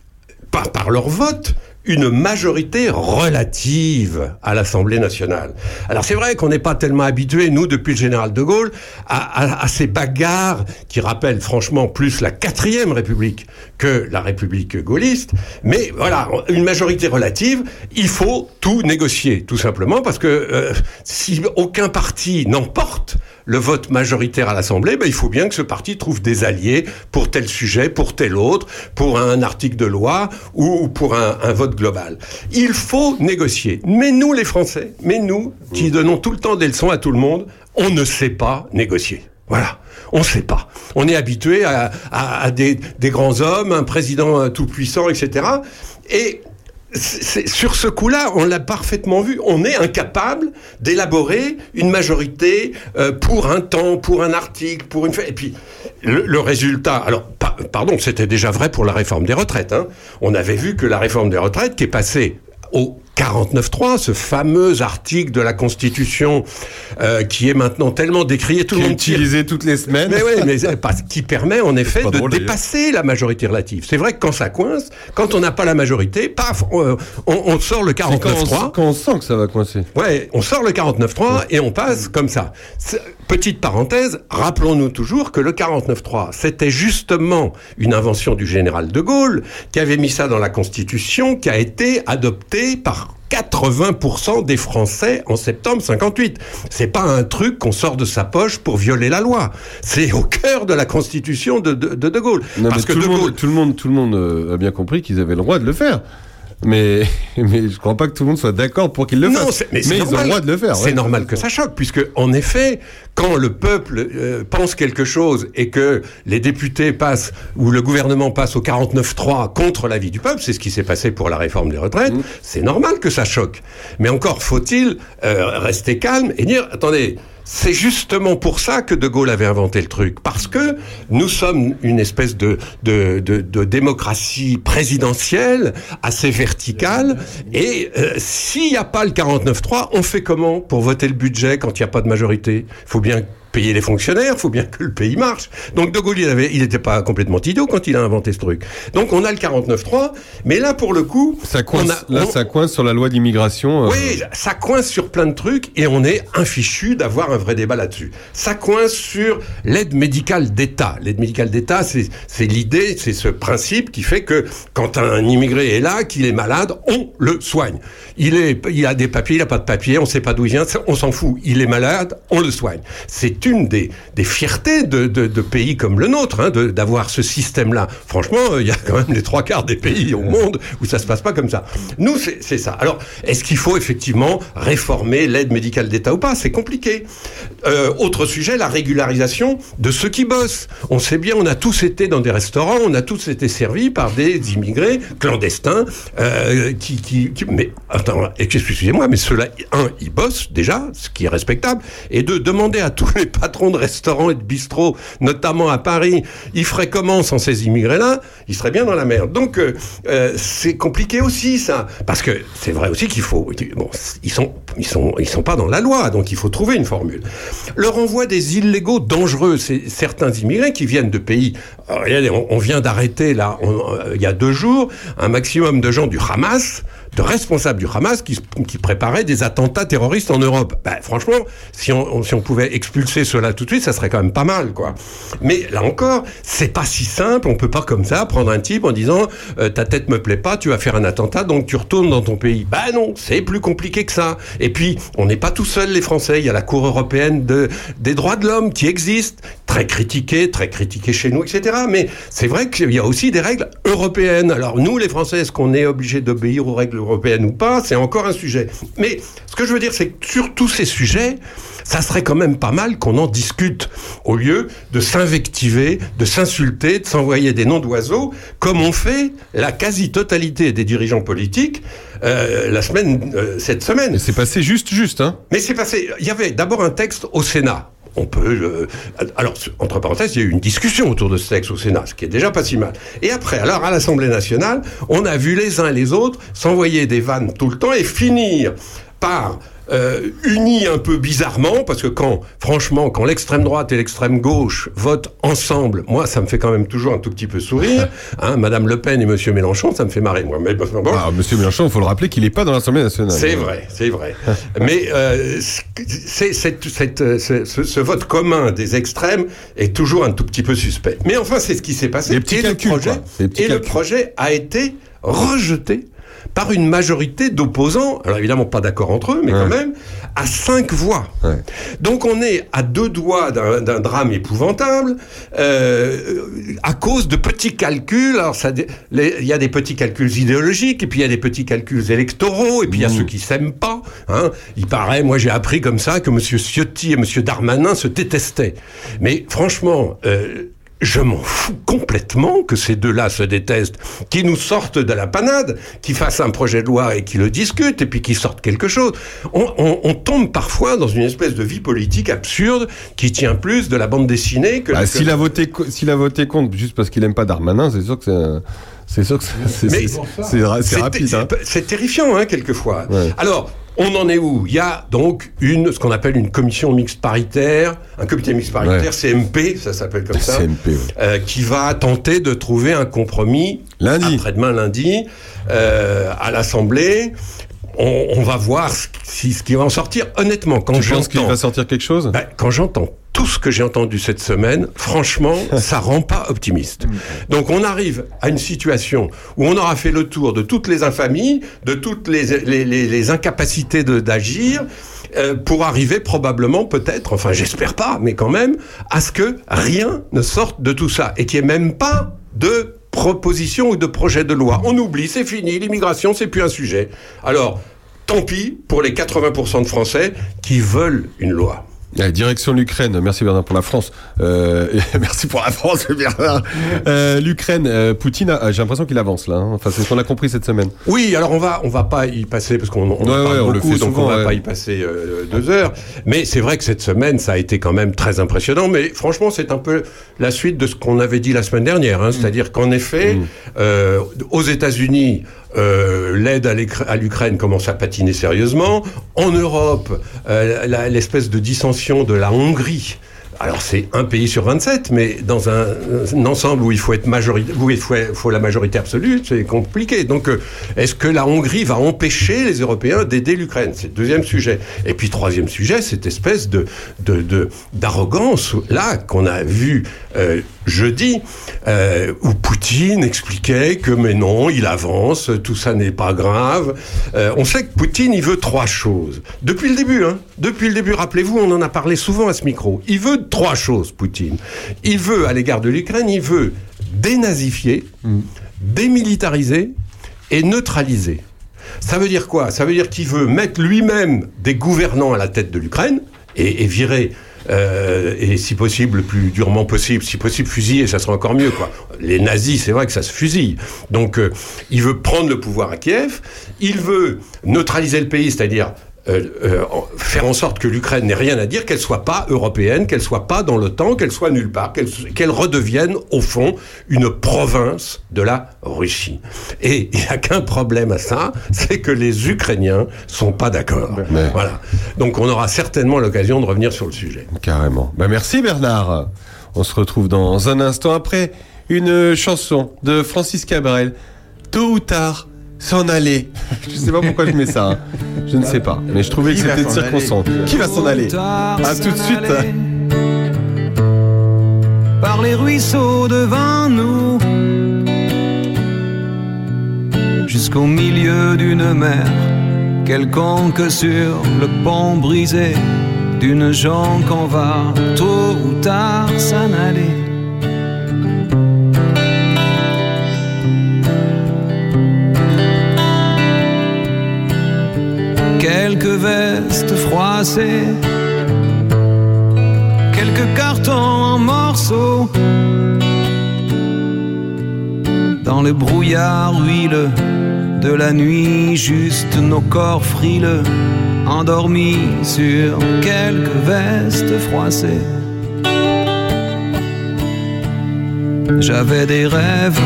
par leur vote, une majorité relative à l'Assemblée nationale. Alors c'est vrai qu'on n'est pas tellement habitué, nous, depuis le général de Gaulle, à, à- à ces bagarres qui rappellent franchement plus la quatrième République que la République gaulliste. Mais voilà, une majorité relative, il faut tout négocier, tout simplement, parce que euh, si aucun parti n'emporte le vote majoritaire à l'Assemblée, ben, il faut bien que ce parti trouve des alliés pour tel sujet, pour tel autre, pour un article de loi ou, ou pour un, un vote global. Il faut négocier. Mais nous, les Français, mais nous, qui donnons tout le temps des leçons à tout le monde, on ne sait pas négocier. Voilà. On ne sait pas. On est habitué à, à- à des, des grands hommes, un président euh, tout puissant, etc. Et sur ce coup-là, on l'a parfaitement vu. On est incapable d'élaborer une majorité euh, pour un temps, pour un article, pour une. Et puis le, résultat. Alors, pa- pardon, c'était déjà vrai pour la réforme des retraites. hein. On avait vu que la réforme des retraites, qui est passée au 49.3, ce fameux article de la Constitution euh, qui est maintenant tellement décrié, tout le Qui monde tire- utilisé toutes les semaines. Mais oui, mais pas- qui permet en effet de drôle, dépasser la majorité relative. C'est vrai que quand ça coince, quand on n'a pas la majorité, paf, on, on- on sort le C'est quand on, 49.3. quand on sent que ça va coincer. Ouais, on sort le 49.3 et on passe comme ça. Petite parenthèse, rappelons-nous toujours que le 49.3, c'était justement une invention du général de Gaulle qui avait mis ça dans la Constitution, qui a été adoptée par 80% des Français en septembre 58. C'est pas un truc qu'on sort de sa poche pour violer la loi. C'est au cœur de la Constitution de De, de, de Gaulle. Non, Parce que tout, de le monde, Gaulle, tout le monde, tout le monde euh, a bien compris qu'ils avaient le droit de le faire. Mais, mais je crois pas que tout le monde soit d'accord pour qu'ils le Non, fassent. c'est- mais, c'est ils ont le droit de le faire. C'est ouais. normal que ça choque, puisque en effet, quand le peuple euh, pense quelque chose et que les députés passent ou le gouvernement passe au 49-3 contre l'avis du peuple, c'est ce qui s'est passé pour la réforme des retraites. Mmh. C'est normal que ça choque. Mais encore faut-il euh, rester calme et dire attendez. C'est justement pour ça que De Gaulle avait inventé le truc, parce que nous sommes une espèce de, de, de, de démocratie présidentielle assez verticale, et euh, s'il n'y a pas le 49-3, on fait comment pour voter le budget quand il n'y a pas de majorité? Il faut bien payer les fonctionnaires, faut bien que le pays marche. Donc De Gaulle, il avait, il n'était pas complètement idiot quand il a inventé ce truc. Donc on a le 49-3, mais là pour le coup, Ça coince, on a- là, on- ça coince sur la loi d'immigration. euh, oui, ça coince sur plein de trucs et on est infichu d'avoir un vrai débat là-dessus. Ça coince sur l'aide médicale d'État. L'aide médicale d'État, c'est c'est l'idée, c'est ce principe qui fait que quand un immigré est là, qu'il est malade, on le soigne. Il, est, il a des papiers, il n'a pas de papiers, on ne sait pas d'où il vient, on s'en fout. Il est malade, on le soigne. C'est une des, des fiertés de, pays comme le nôtre, hein, d'avoir ce système-là. Franchement, euh, il y a quand même les trois quarts des pays au monde où ça se passe pas comme ça. Nous, c'est ça. Alors, est-ce qu'il faut effectivement réformer l'aide médicale d'État ou pas? C'est compliqué. Euh, autre sujet, la régularisation de ceux qui bossent. On sait bien, on a tous été dans des restaurants, on a tous été servis par des immigrés clandestins euh, qui, qui, qui- Mais attends, excusez-moi, mais ceux-là, un, ils bossent déjà, ce qui est respectable, et deux, demander à tous les patrons de restaurants et de bistrots, notamment à Paris, ils feraient comment sans ces immigrés-là? Ils seraient bien dans la merde. Donc, euh, euh, c'est compliqué aussi, ça. Parce que c'est vrai aussi qu'il faut... Bon, ils sont, ils, sont, ils sont pas dans la loi, donc il faut trouver une formule. Le renvoi des illégaux dangereux, c'est certains immigrés qui viennent de pays... euh, regardez, on, vient d'arrêter, là, euh, il y a deux jours, un maximum de gens du Hamas de responsables du Hamas qui, qui préparaient des attentats terroristes en Europe. Ben, franchement, si on, si on pouvait expulser cela tout de suite, ça serait quand même pas mal, quoi. Mais là encore, c'est pas si simple. On peut pas comme ça prendre un type en disant euh, ta tête me plaît pas, tu vas faire un attentat, donc tu retournes dans ton pays. Ben non, c'est plus compliqué que ça. Et puis, on n'est pas tout seul, les Français. Il y a la Cour européenne de, des droits de l'homme qui existe, très critiquée, très critiquée chez nous, etc. Mais c'est vrai qu'il y a aussi des règles européennes. Alors, nous, les Français, est-ce qu'on est obligé d'obéir aux règles européennes ou pas C'est encore un sujet. Mais ce que je veux dire, c'est que sur tous ces sujets, ça serait quand même pas mal qu'on en discute au lieu de s'invectiver, de s'insulter, de s'envoyer des noms d'oiseaux, comme on fait la quasi-totalité des dirigeants politiques euh, la semaine, euh, cette semaine. C'est passé juste, juste, hein Mais c'est passé. Il y avait d'abord un texte au Sénat. On peut. euh, alors, entre parenthèses, il y a eu une discussion autour de ce texte au Sénat, ce qui est déjà pas si mal. Et après, alors à l'Assemblée nationale, on a vu les uns et les autres s'envoyer des vannes tout le temps et finir par euh, unis un peu bizarrement, parce que quand, franchement, quand l'extrême droite et l'extrême gauche votent ensemble, moi, ça me fait quand même toujours un tout petit peu sourire. Hein, Madame Le Pen et Monsieur Mélenchon, ça me fait marrer, moi. Mais bon, Ah, Monsieur Mélenchon, il faut le rappeler qu'il n'est pas dans l'Assemblée nationale. c'est vrai, c'est vrai. Mais euh, c'est, cette- cette- ce, vote commun des extrêmes est toujours un tout petit peu suspect. Mais enfin, c'est ce qui s'est passé. Petits et calculs, le projet, et le projet a été rejeté par une majorité d'opposants, alors évidemment pas d'accord entre eux, mais quand même, à cinq voix. Donc on est à deux doigts d'un drame épouvantable, euh, à cause de petits calculs. Alors il y a des petits calculs idéologiques, et puis il y a des petits calculs électoraux, et puis il y a ceux qui s'aiment pas. Hein. Il paraît, moi j'ai appris comme ça que Monsieur Ciotti et Monsieur Darmanin se détestaient. Mais franchement. euh, je m'en fous complètement que ces deux-là se détestent, qui nous sortent de la panade, qui fassent un projet de loi et qui le discutent, et puis qui sortent quelque chose. On, on- on tombe parfois dans une espèce de vie politique absurde qui tient plus de la bande dessinée que... Ah, que- S'il a, voté a voté contre juste parce qu'il aime pas Darmanin, c'est sûr que c'est. C'est sûr que c'est- rapide. hein. c'est- terrifiant, hein, quelquefois. Ouais. Alors, on en est où? Il y a donc une, ce qu'on appelle une commission mixte paritaire, un comité mixte paritaire, Ouais. CMP, ça s'appelle comme ça, CMP, ouais. euh, qui va tenter de trouver un compromis Lundi. après-demain lundi euh, à l'Assemblée. On, on va voir ce, qui- ce qui va en sortir. Honnêtement, quand Tu penses qu'il j'entends va sortir quelque chose? Ben, quand j'entends tout ce que j'ai entendu cette semaine, franchement, ça rend pas optimiste. Donc on arrive à une situation où on aura fait le tour de toutes les infamies, de toutes les, les, les- les incapacités d'agir, euh, pour arriver probablement, peut-être, enfin j'espère pas, mais quand même, à ce que rien ne sorte de tout ça et qu'il n'y ait même pas de proposition ou de projet de loi. On oublie, c'est fini, l'immigration, c'est plus un sujet. Alors, tant pis pour les 80% de Français qui veulent une loi. Direction l'Ukraine. Merci Bernard pour la France. Euh, et merci pour la France, Bernard. Euh, L'Ukraine, euh, Poutine, j'ai l'impression qu'il avance là. hein. Enfin, c'est ce qu'on a compris cette semaine. Oui, alors on va on va pas y passer parce qu'on on Ouais, parle ouais, on le beaucoup, fait donc souvent, on va ouais. pas y passer euh, deux heures. Mais c'est vrai que cette semaine, ça a été quand même très impressionnant. Mais franchement, c'est un peu la suite de ce qu'on avait dit la semaine dernière, Mm. hein. c'est-à-dire qu'en effet, euh, aux États-Unis. Euh, L'aide à l'Ukraine commence à patiner sérieusement. En Europe, euh, l'espèce de dissension de la Hongrie. Alors c'est un pays sur 27, mais dans un, ensemble où il faut être majorité, où il faut, la majorité absolue, c'est compliqué. Donc euh, est-ce que la Hongrie va empêcher les Européens d'aider l'Ukraine? C'est le deuxième sujet. Et puis troisième sujet, cette espèce de- d'arrogance là qu'on a vu euh, jeudi, euh, où Poutine expliquait que mais non, il avance, tout ça n'est pas grave. Euh, on sait que Poutine, il veut trois choses. Depuis le début, hein. Depuis le début, rappelez-vous, on en a parlé souvent à ce micro. Il veut trois choses, Poutine. Il veut, à l'égard de l'Ukraine, il veut dénazifier, démilitariser et neutraliser. Ça veut dire quoi? Ça veut dire qu'il veut mettre lui-même des gouvernants à la tête de l'Ukraine et, et virer. Euh, et si possible, le plus durement possible, si possible fusiller, ça serait encore mieux. Quoi. Les nazis, c'est vrai que ça se fusille. Donc, euh, il veut prendre le pouvoir à Kiev. Il veut neutraliser le pays, c'est-à-dire faire en sorte que l'Ukraine n'ait rien à dire, qu'elle soit pas européenne, qu'elle soit pas dans l'OTAN, qu'elle soit nulle part, qu'elle redevienne au fond une province de la Russie. Et il n'y a qu'un problème à ça, c'est que les Ukrainiens sont pas d'accord. Voilà. Donc on aura certainement l'occasion de revenir sur le sujet. Carrément. Bah, merci Bernard. On se retrouve dans un instant après une chanson de Francis Cabrel. Tôt ou tard, s'en aller. je sais pas pourquoi je mets ça. hein. Je ne sais pas. Mais je trouvais que Qui va c'était de s'en circonstance. aller Qui va s'en aller Tard À tout de suite. Par les ruisseaux devant nous, jusqu'au milieu d'une mer quelconque sur le pont brisé d'une jambe qu'on va tôt ou tard s'en aller. Quelques vestes froissées, quelques cartons en morceaux. Dans le brouillard huileux de la nuit, juste nos corps frileux, endormis sur quelques vestes froissées. J'avais des rêves,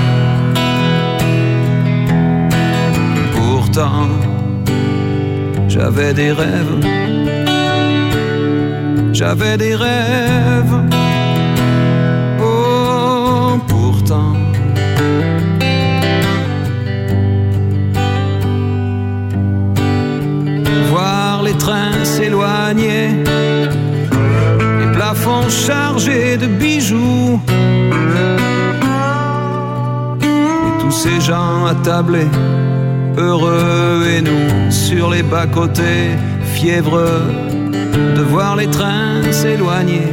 pourtant j'avais des rêves, j'avais des rêves, oh pourtant. Voir les trains s'éloigner, les plafonds chargés de bijoux, et tous ces gens attablés heureux et nous sur les bas-côtés, fiévreux de voir les trains s'éloigner.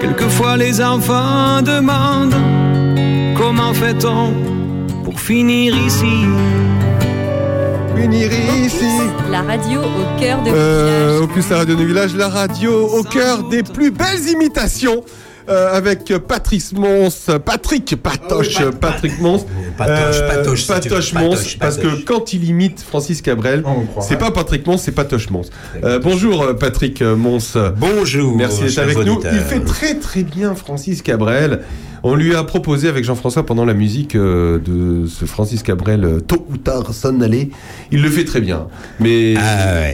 Quelquefois les enfants demandent comment fait-on pour finir ici? Finir ici. La radio au cœur de Euh, au plus la radio du village, la radio au cœur des plus belles imitations. Euh, avec Patrice Mons, Patrick Patoche, Ah oui, Pat- Patrick Mons, Patoche, Euh, Patoche, si. Patoche Mons, Patoche, parce que quand il imite Francis Cabrel, c'est pas Patrick Mons, c'est Patoche Mons. Euh, bonjour Patrick Mons. Bonjour. Merci d'être avec nous. Il fait très très bien Francis Cabrel. On lui a proposé avec Jean-François pendant la musique euh, de ce Francis Cabrel, tôt ou tard, s'en aller. Il le fait très bien. Mais,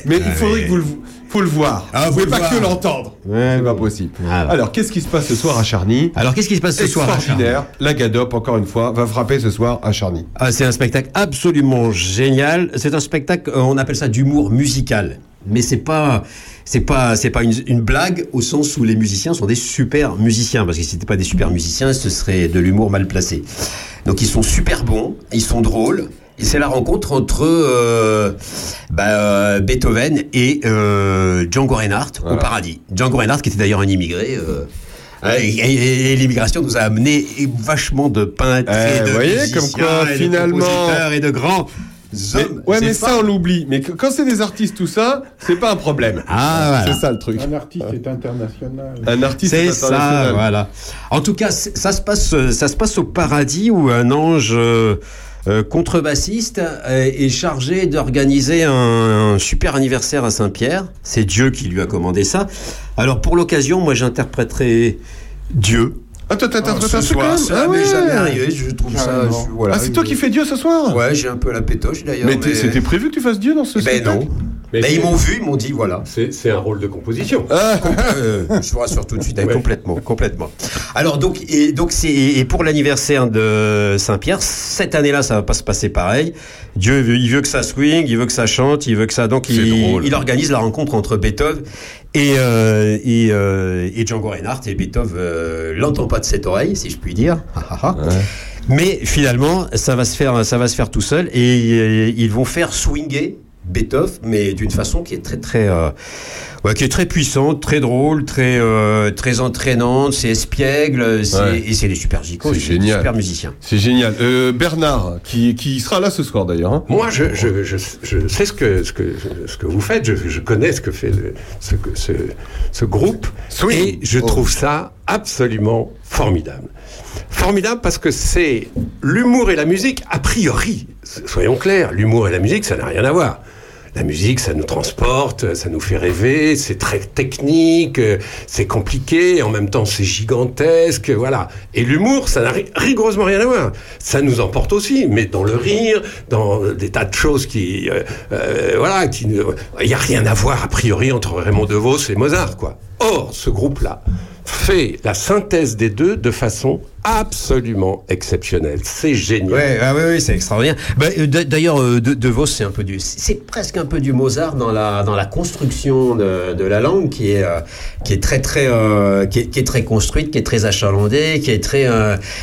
mais il faudrait que vous le, faut le voir. Ah, vous pouvez pas voir. que l'entendre. c'est pas possible. Alors, qu'est-ce qui se passe ce soir à Charny Alors, qu'est-ce qui se passe ce soir à Extraordinaire. La Gadop, encore une fois, va frapper ce soir à Charny. Ah, c'est un spectacle absolument génial. C'est un spectacle, euh, on appelle ça d'humour musical. Mais c'est pas, c'est pas, c'est pas une, une blague au sens où les musiciens sont des super musiciens. Parce que si c'était pas des super musiciens, ce serait de l'humour mal placé. Donc ils sont super bons, ils sont drôles. Et c'est la rencontre entre euh, bah, euh, Beethoven et euh, Django Reinhardt au paradis. Django Reinhardt qui était d'ailleurs un immigré. euh, euh, et, et- et l'immigration nous a amené vachement de peintres et Eh, de vous voyez, musiciens comme quoi, et de finalement- compositeurs et de grands Mais- ouais, mais pas- ça, on l'oublie. Mais que- quand c'est des artistes, tout ça, c'est pas un problème. Ah, voilà. C'est ça le truc. Un artiste est international. Un artiste C'est international. ça, voilà. En tout cas, ça se passe, ça se passe au paradis où un ange euh, euh, contrebassiste euh, est chargé d'organiser un, un super anniversaire à Saint-Pierre. C'est Dieu qui lui a commandé ça. Alors pour l'occasion, moi j'interpréterai Dieu. Attends, attends, attends, ce attends, c'est soir, quand même- ça ah ouais. jamais arrivé. Je trouve ça. Carrément. je- voilà, ah, c'est toi qui fais Dieu ce soir Ouais, j'ai un peu la pétoche d'ailleurs. Mais c'était prévu que tu fasses Dieu dans ce Ben spectacle non. Mais ils m'ont vu, ils m'ont dit voilà. C'est un rôle de composition. Euh, je vous rassure tout de suite, complètement, complètement. Alors donc, et donc c'est et pour l'anniversaire de Saint-Pierre, cette année-là, ça va pas se passer pareil. Dieu, veut- il veut que ça swing, il veut que ça chante, il veut que ça. Donc il, il organise la rencontre entre Beethoven et euh, et, euh, et Django Reinhardt et Beethoven euh, l'entend pas de cette oreille, si je puis dire. Ah, ah, ah. Mais finalement, ça va se faire, ça va se faire tout seul et ils vont faire swinger Beethoven, mais d'une façon qui est très très euh, ouais, qui est très puissante, très drôle, très euh, très entraînante, c'est espiègle, c'est- Ouais. et c'est des super gicos, C'est c'est des génial. super musiciens. C'est génial. Euh, Bernard, qui, qui sera là ce soir d'ailleurs. hein. Moi, je, je, je, je sais ce que, ce, que, ce que vous faites, je, connais ce que fait le- ce, ce, ce groupe, et je trouve ça absolument formidable. Formidable parce que c'est l'humour et la musique, a priori, soyons clairs, l'humour et la musique, ça n'a rien à voir. La musique, ça nous transporte, ça nous fait rêver, c'est très technique, euh, c'est compliqué, en même temps c'est gigantesque, voilà. Et l'humour, ça n'a ri- rigoureusement rien à voir. Ça nous emporte aussi, mais dans le rire, dans des tas de choses qui, euh, euh, voilà, qui, il n'y a rien à voir a priori entre Raymond DeVos et Mozart, quoi. Or, ce groupe-là fait la synthèse des deux de façon absolument exceptionnel. C'est génial. Ah ouais, ouais, c'est extraordinaire. Bah, euh, D'ailleurs, euh, de, de Vos, c'est un peu du, c'est presque un peu du Mozart dans la dans la construction de, la langue, qui est euh, qui est très très qui, est, très construite, qui est très achalandée, qui est très,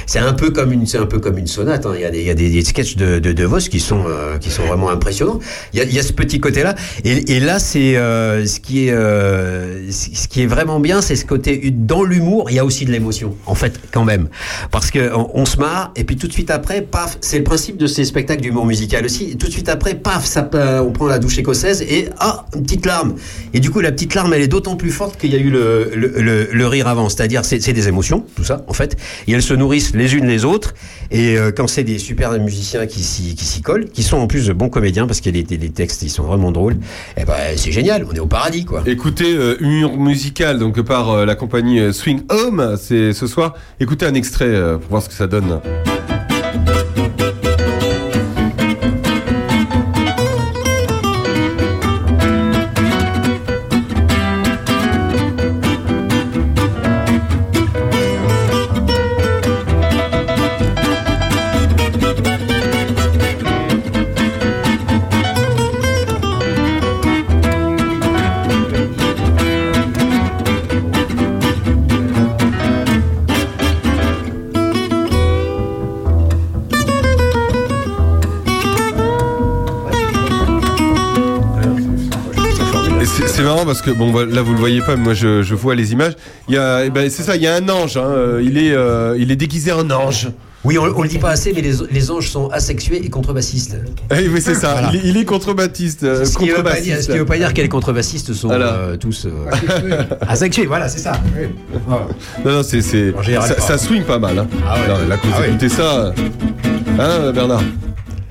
c'est un peu comme une c'est un peu comme une sonate. hein. Il y a des il sketchs de, de, de Vos qui sont qui sont vraiment impressionnants. Il y a, ce petit côté là, et, et là c'est ce qui est ce qui est vraiment bien, c'est ce côté dans l'humour, il y a aussi de l'émotion, en fait, quand même, parce que on, se marre et puis tout de suite après, paf, c'est le principe de ces spectacles d'humour musical aussi. Et tout de suite après, paf, euh, on prend la douche écossaise et ah, une petite larme. Et du coup, la petite larme, elle est d'autant plus forte qu'il y a eu le, le, rire avant. C'est-à-dire, c'est des émotions, tout ça, en fait. Et elles se nourrissent les unes les autres. Et euh, quand c'est des super musiciens qui s'y collent, qui sont en plus de bons comédiens parce que les, les textes, ils sont vraiment drôles. Eh ben, c'est génial. On est au paradis, quoi. Écoutez, euh, Humour musical donc par euh, la compagnie Swing Home, c'est ce soir. Écoutez un extrait euh, pour voir ce que ça donne. Marrant parce que bon là vous le voyez pas mais moi je, je vois les images. Il y a eh ben, c'est ça, il y a un ange. hein, euh, il est euh, il est déguisé en ange. Oui, on, on le dit pas assez, mais les, les anges sont asexués et contrebassistes. Eh oui c'est ça. Voilà. Il, est- il est contrebassiste. euh, Ce qui, veut pas dire, contrebassiste. ce qui veut pas dire que les contrebassistes sont Voilà. euh, tous euh, asexués. Voilà, c'est ça. Non non c'est c'est ça, swing pas mal. Hein. Ah ouais. Non, là quand vous Ah ouais. écoutez ça, hein Bernard,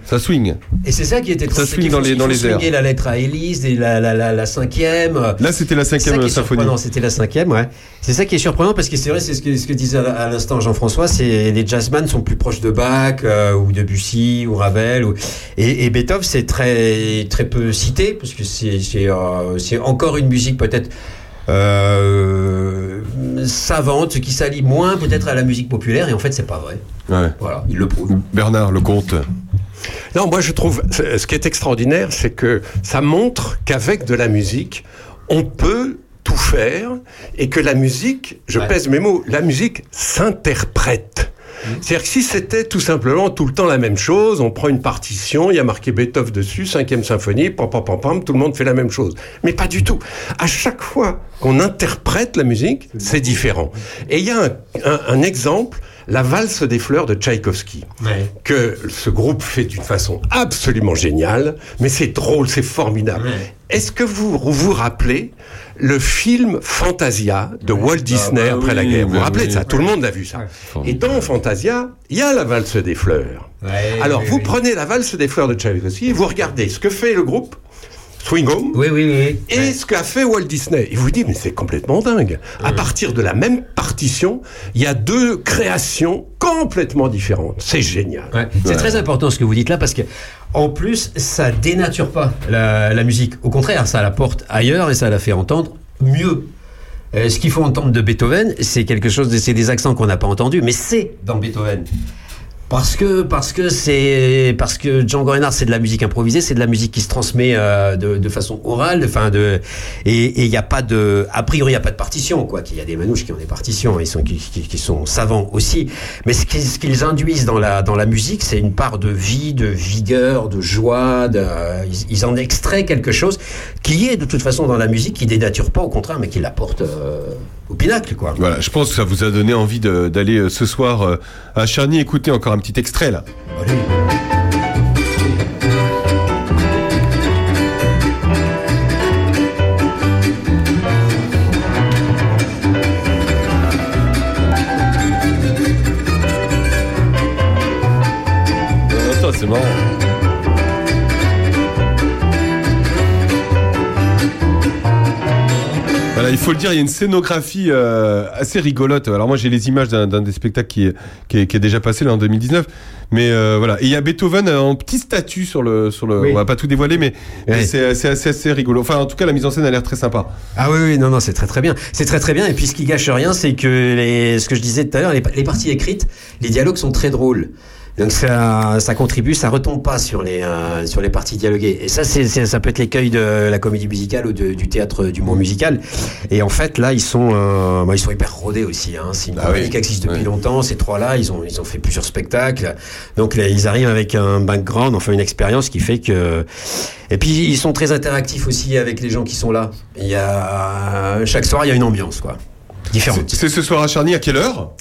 ça swing. Et c'est ça qui était Ça c'est swing dans les- dans les airs. la lettre à Élise et la, la, la, la cinquième. Là c'était la ça cinquième symphonie. surprenant, c'était la cinquième, ouais. C'est ça qui est surprenant parce que c'est vrai, c'est ce que, ce que disait à, l'instant Jean-François, c'est les jazzman sont plus proches de Bach euh, ou de Bussy ou Ravel ou, et, et Beethoven c'est très très peu cité parce que c'est euh, encore une musique peut-être euh, savante qui s'allie moins peut-être à la musique populaire et en fait c'est pas vrai. Ouais. Voilà, il le prouve. Bernard le comte. Non, moi je trouve, ce qui est extraordinaire, c'est que ça montre qu'avec de la musique, on peut tout faire et que la musique, je Ouais. pèse mes mots, la musique s'interprète. C'est-à-dire que si c'était tout simplement tout le temps la même chose, on prend une partition, il y a marqué Beethoven dessus, cinquième symphonie, pam pam pam pam, tout le monde fait la même chose. Mais pas du tout. À chaque fois qu'on interprète la musique, c'est différent. Et il y a un, un- un exemple, la valse des fleurs de Tchaïkovski que ce groupe fait d'une façon absolument géniale, mais c'est drôle, c'est formidable. Est-ce que vous vous rappelez le film Fantasia de Walt Disney bah après la guerre? Vous vous bah rappelez de oui. ça? Tout le monde l'a vu ça. Et dans Fantasia, il y a la valse des fleurs. Alors vous prenez la valse des fleurs de Tchaïkovski et vous regardez ce que fait le groupe Swing Home Oui, oui, oui. et ce qu'a fait Walt Disney. Et vous vous dites, mais c'est complètement dingue. À partir de la même partition, il y a deux créations complètement différentes. C'est génial. Ouais. C'est très important ce que vous dites là parce que en plus ça dénature pas la, la musique. Au contraire, ça la porte ailleurs et ça la fait entendre mieux. Euh, ce qu'il faut entendre de Beethoven, c'est quelque chose, de- c'est des accents qu'on n'a pas entendus, mais c'est dans Beethoven. Parce que parce que c'est parce que Django Reinhardt c'est de la musique improvisée, c'est de la musique qui se transmet euh, de, de façon orale, enfin de et il n'y a pas de a priori il y a pas de partition quoi. qu'il y a des manouches qui ont des partitions, ils sont qui, sont savants aussi. Mais ce qu'ils qu'ils induisent dans la dans la musique, c'est une part de vie, de vigueur, de joie. Ils en extraient quelque chose qui est de toute façon dans la musique, qui dénature pas au contraire, mais qui l'apporte euh, au pinacle quoi. Voilà, je pense que ça vous a donné envie d'aller euh, ce soir euh, à Charny écouter encore un petit extrait là. Faut le dire, il y a une scénographie euh, assez rigolote. Alors moi j'ai les images d'un des spectacles qui est, qui est, qui est déjà passé là en 2019. Mais euh, voilà, et il y a Beethoven en petit statut sur le sur le. Oui. On va pas tout dévoiler, mais, c'est assez, assez rigolo. Enfin, en tout cas, la mise en scène a l'air très sympa. Ah oui, oui, non, non, c'est très très bien. C'est très très bien. Et puis ce qui gâche rien, c'est que les, ce que je disais tout à l'heure, les, les parties écrites, les dialogues sont très drôles. Donc ça, ça contribue, ça retombe pas sur les euh, sur les parties dialoguées. Et ça, c'est ça peut être l'écueil de la comédie musicale ou de- du théâtre d'humour musical. Et en fait, là, ils sont euh, bah, ils sont hyper rodés aussi. Hein. C'est une Ah comédie oui. qui existe depuis longtemps. Ces trois-là, ils ont ils ont fait plusieurs spectacles. Donc là, ils arrivent avec un background, enfin une expérience qui fait que. Et puis ils sont très interactifs aussi avec les gens qui sont là. Il y a chaque soir, il y a une ambiance quoi. Différente. C'est ce soir à Charny à quelle heure?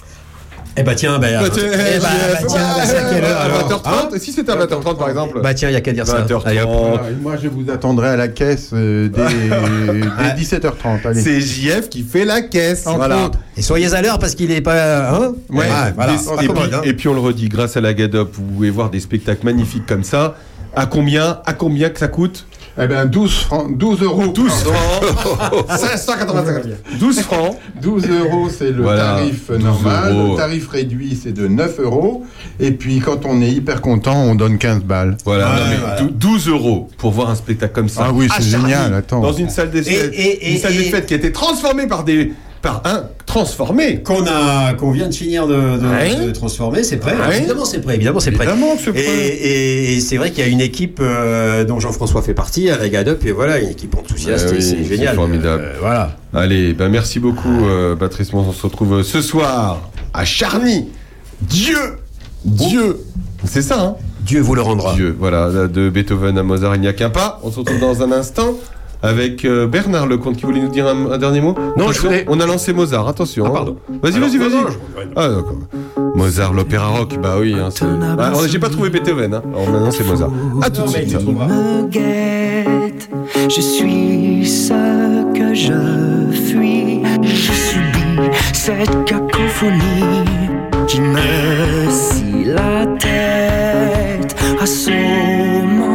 Eh bah tiens, bah, Bah, tiens, eh bah, eh, bah, JF, tiens, bah, c'est à quelle heure à alors 20h30 Et si c'était à 20h30 par exemple Bah tiens, il y a qu'à dire ça. 20h30. Allez, hop. Voilà, et moi, je vous attendrai à la caisse euh, dès, dès 17h30. Allez. C'est JF qui fait la caisse. Voilà. Et soyez à l'heure parce qu'il est pas. Hein Ouais. Ah, voilà. Et, s'accommode, puis, hein. et puis on le redit, grâce à la GADOP, vous pouvez voir des spectacles magnifiques comme ça. À combien À combien que ça coûte? Eh ben 12 francs, 12 euros. 12 pardon. francs 585 12 francs 12 euros, c'est le Voilà, tarif 12 normal. euros. Le tarif réduit, c'est de 9 euros. Et puis, quand on est hyper content, on donne 15 balles. Voilà, Ouais, non, mais voilà. dou- 12 euros pour voir un spectacle comme ça. Ah oui, à c'est génial, attends. Dans une salle des Et- et- une salle des fêtes qui a été transformée par des par un transformé. Qu'on a, qu'on vient de finir de, de- Ouais. de transformer, c'est prêt. Ouais. Évidemment, c'est prêt. Évidemment, c'est prêt. Et, prêt. et- et c'est vrai qu'il y a une équipe euh, dont Jean-François fait partie à la GADUP et voilà, une équipe enthousiaste. Oui, c'est c'est génial. formidable. Euh, voilà. Allez, ben merci beaucoup euh, Patrice Mons. On se retrouve ce soir à Charny. Dieu Dieu C'est ça, hein? Dieu vous le rendra. Dieu, voilà, de Beethoven à Mozart, il n'y a qu'un pas. On se retrouve dans un instant avec euh, Bernard Lecomte qui voulait nous dire un, un dernier mot. Non, Attention, je voulais- On a lancé Mozart, attention. Ah, hein. pardon. Vas-y, vas-y, vas-y. Ah, d'accord. Mozart, l'opéra rock, bah oui. Hein, ah, alors, J'ai pas trouvé Beethoven, hein. Alors maintenant c'est Mozart. À tout de suite. Je suis ce que je fuis. Je subis cette cacophonie qui me scie la tête, assommant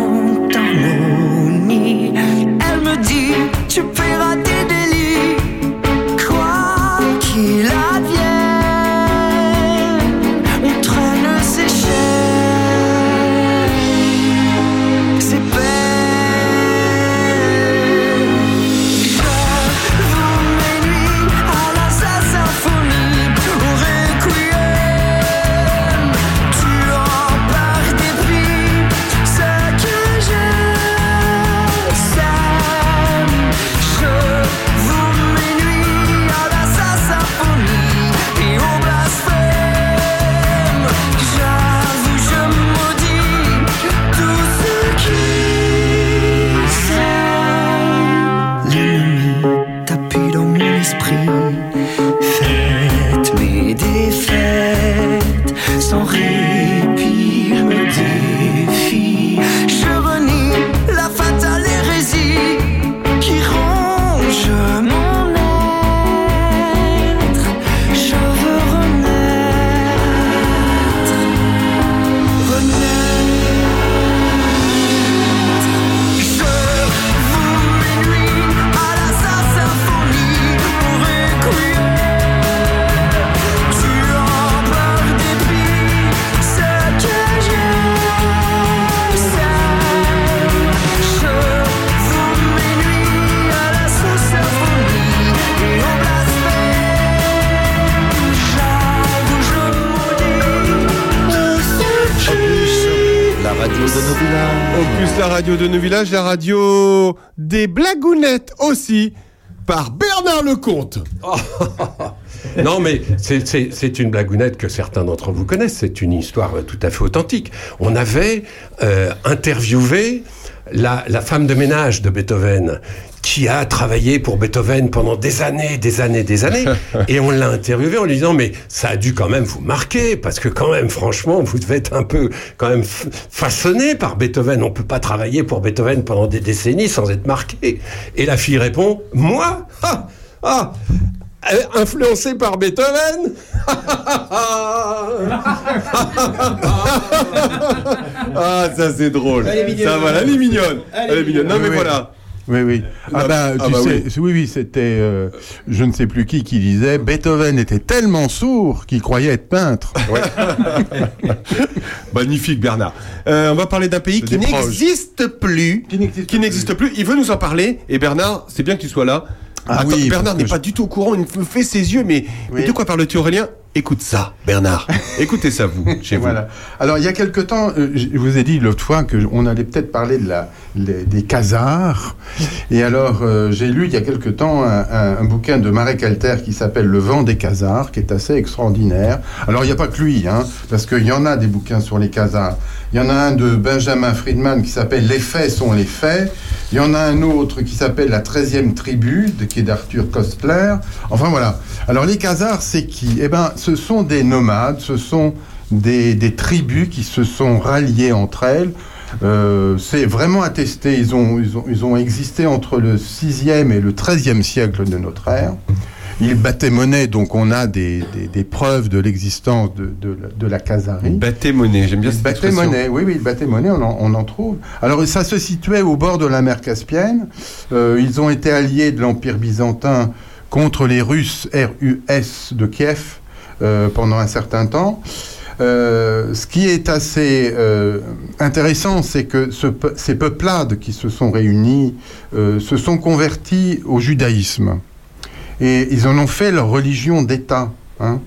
la radio des blagounettes aussi, par Bernard Lecomte. Non, mais c'est- une blagounette que certains d'entre vous connaissent. C'est une histoire tout à fait authentique. On avait euh, interviewé la, la femme de ménage de Beethoven qui a travaillé pour Beethoven pendant des années, des années, des années. et on l'a interviewé en lui disant, mais ça a dû quand même vous marquer, parce que quand même, franchement, vous devez être un peu quand même façonné par Beethoven. On peut pas travailler pour Beethoven pendant des décennies sans être marqué. Et la fille répond, moi? Ah, ah influencé par Beethoven Ah, ça c'est drôle. Elle est mignonne. Ça voilà, elle est mignonne. Elle est mignonne. Non mais Oui, voilà. Oui, oui. Ah, Ah, bah, ah tu bah sais, oui, oui, c'était, euh, je ne sais plus qui qui disait, Beethoven était tellement sourd qu'il croyait être peintre. Magnifique Bernard. Euh, on va parler d'un pays qui n'existe plus. Qui n'existe plus. Il veut nous en parler. Et Bernard, c'est bien que tu sois là. Ah Attends, oui, Bernard n'est pas du tout au courant. Il me fait ses yeux. Mais, mais de quoi parles-tu Aurélien? Écoute ça, Bernard. Écoutez ça, vous, chez vous. Voilà. Alors, il y a quelque temps, euh, je vous ai dit l'autre fois qu'on allait peut-être parler de la, les- des casards. Et alors, euh, j'ai lu il y a quelque temps un, un- un bouquin de Marek Alter qui s'appelle Le vent des casards, qui est assez extraordinaire. Alors, il n'y a pas que lui, hein, parce qu'il y en a des bouquins sur les casards. Il y en a un de Benjamin Friedman qui s'appelle Les faits sont les faits. Il y en a un autre qui s'appelle La 13e tribu, qui est d'Arthur Kostler. Enfin voilà. Alors les Khazars, c'est qui? Eh ben, ce sont des nomades, ce sont des, tribus qui se sont ralliées entre elles. Euh, c'est vraiment attesté. Ils, ont, ils ont existé entre le 6e et le 13e siècle de notre ère. Ils battaient monnaie, donc on a des, des, des preuves de l'existence de, de, la- de la Khazarie. Battez monnaie, j'aime bien Ils cette expression. monnaie, oui, oui, ils battaient monnaie, on en, on en trouve. Alors, ça se situait au bord de la mer Caspienne. Euh, ils ont été alliés de l'Empire byzantin contre les Russes RUS de Kiev euh, pendant un certain temps. Euh, ce qui est assez euh, intéressant, c'est que ce ces peuplades qui se sont réunies euh, se sont convertis au judaïsme. Et ils en ont fait leur religion d'État. hein.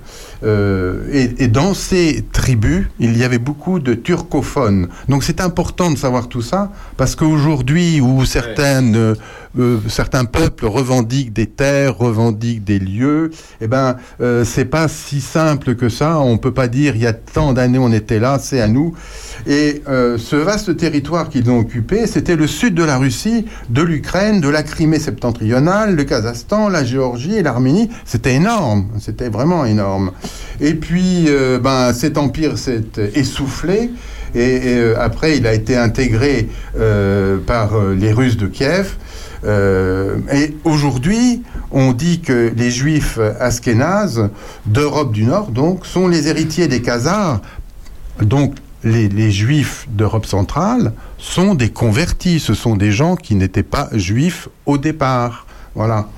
Euh, et, et dans ces tribus, il y avait beaucoup de turcophones. Donc c'est important de savoir tout ça, parce qu'aujourd'hui, où certaines, euh, certains peuples revendiquent des terres, revendiquent des lieux, eh ben, euh, c'est pas si simple que ça. On peut pas dire il y a tant d'années on était là, c'est à nous. Et euh, ce vaste territoire qu'ils ont occupé, c'était le sud de la Russie, de l'Ukraine, de la Crimée septentrionale, le Kazakhstan, la Géorgie et l'Arménie. C'était énorme, c'était vraiment énorme. Et puis, ben, cet empire s'est essoufflé. Et, après, il a été intégré par les Russes de Kiev. Euh, et aujourd'hui, on dit que les Juifs askénazes d'Europe du Nord, donc, sont les héritiers des Khazars. Donc, les, Juifs d'Europe centrale sont des convertis. Ce sont des gens qui n'étaient pas juifs au départ. Voilà.